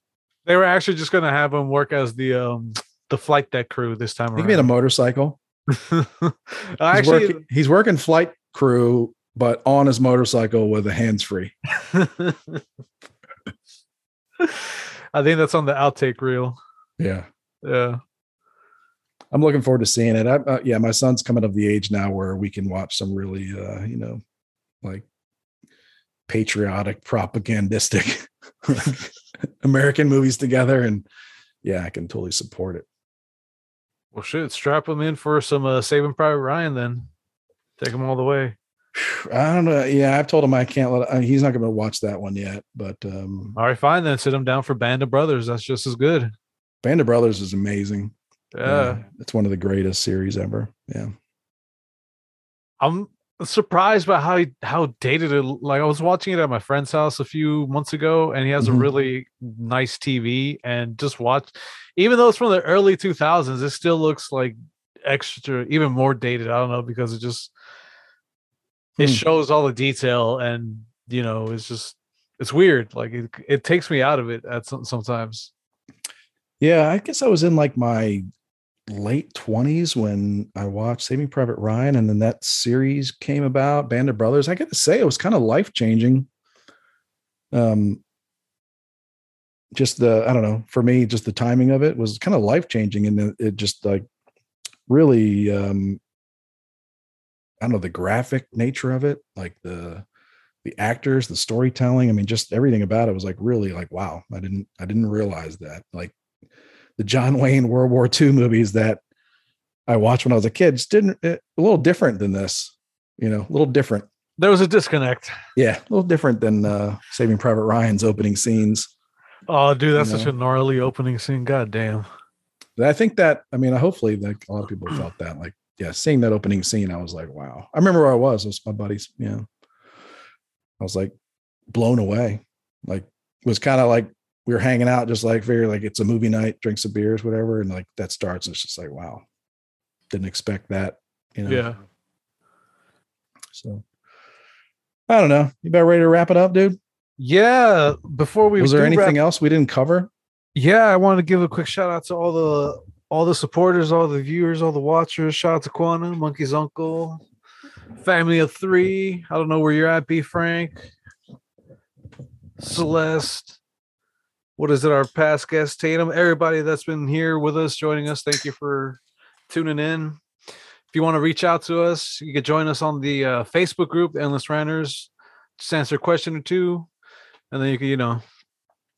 They were actually just gonna have him work as the um the flight deck crew this time around. He could be in a motorcycle. <laughs> He's, actually, working, he's working flight crew, but on his motorcycle with a hands free. <laughs> I think that's on the outtake reel. Yeah. Yeah. I'm looking forward to seeing it. I, uh, yeah, my son's coming of the age now where we can watch some really, uh, you know, like patriotic, propagandistic <laughs> American movies together, and yeah, I can totally support it. Well, shit. Strap him in for some uh, Saving Private Ryan. Then take him all the way. I don't know. Yeah, I've told him I can't let. Uh, he's not going to watch that one yet. But um, All right, fine. Then sit him down for Band of Brothers. That's just as good. Band of Brothers is amazing. Yeah. it's one of the greatest series ever. Yeah, I'm surprised by how how dated it. Like I was watching it at my friend's house a few months ago, and he has Mhm. a really nice TV. And just watch, even though it's from the early two thousands, it still looks like extra, even more dated. I don't know because it just it Hmm. shows all the detail, and you know, it's just it's weird. Like it, it takes me out of it at some sometimes. Yeah, I guess I was in like my late 20s when I watched Saving Private Ryan and then that series came about, Band of Brothers. I got to say it was kind of life-changing. Um just the I don't know, for me just the timing of it was kind of life-changing and it, it just like really um I don't know the graphic nature of it, like the the actors, the storytelling, I mean just everything about it was like really like wow, I didn't I didn't realize that. Like the John <laughs> Wayne World War II movies that I watched when I was a kid just didn't eh, a little different than this, you know, a little different. There was a disconnect. Yeah, a little different than uh Saving Private Ryan's opening scenes. Oh, dude, that's You such know? a gnarly opening scene. God damn. I think that I mean, hopefully like a lot of people felt that. Like, yeah, seeing that opening scene, I was like, wow. I remember where I was. It was my buddies, Yeah. I was like blown away. Like it was kind of like we were hanging out, just like very like it's a movie night, drink some beers, whatever. And like that starts, and it's just like, wow. Didn't expect that, you know. Yeah. So I don't know. You about ready to wrap it up, dude? Yeah. Before we Was there do wrap- anything else we didn't cover? yeah, I want to give a quick shout out to all the all the supporters, all the viewers, all the watchers. Shout out to Quana, Monkey's uncle, family of three. I don't know where you're at, B Frank, Celeste. What is it? Our past guest Tatum. Everybody that's been here with us, joining us. Thank you for tuning in. If you want to reach out to us, you can join us on the uh, Facebook group, Endless Ranters. Just answer a question or two, and then you can, you know,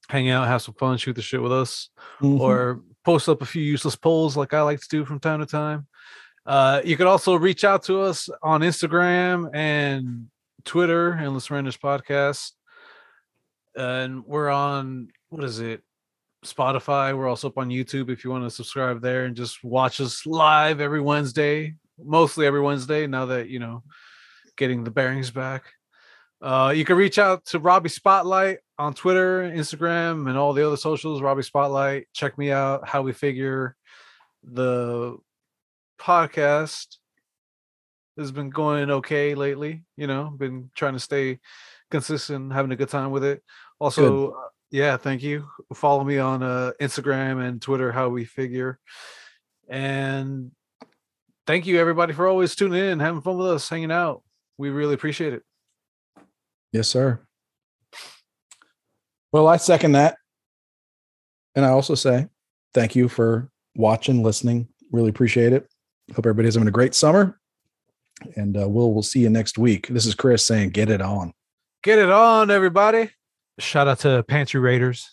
hang out, have some fun, shoot the shit with us Mhm. or post up a few useless polls like I like to do from time to time. Uh, you can also reach out to us on Instagram and Twitter, Endless Ranters Podcast. And we're on, what is it? Spotify. We're also up on YouTube if you want to subscribe there and just watch us live every Wednesday, mostly every Wednesday, now that, you know, getting the bearings back. Uh, you can reach out to Robbie Spotlight on Twitter, Instagram, and all the other socials. Robbie Spotlight. Check me out. How we figure the podcast has been going okay lately. You know, been trying to stay consistent, having a good time with it. Also, uh, yeah, thank you. Follow me on uh, Instagram and Twitter. How we figure, and thank you everybody for always tuning in, having fun with us, hanging out. We really appreciate it. Yes, sir. Well, I second that. And I also say thank you for watching, listening. Really appreciate it. Hope everybody's having a great summer. And uh, we'll we'll see you next week. This is Chris saying, get it on. Get it on, everybody. Shout out to Pantry Raiders.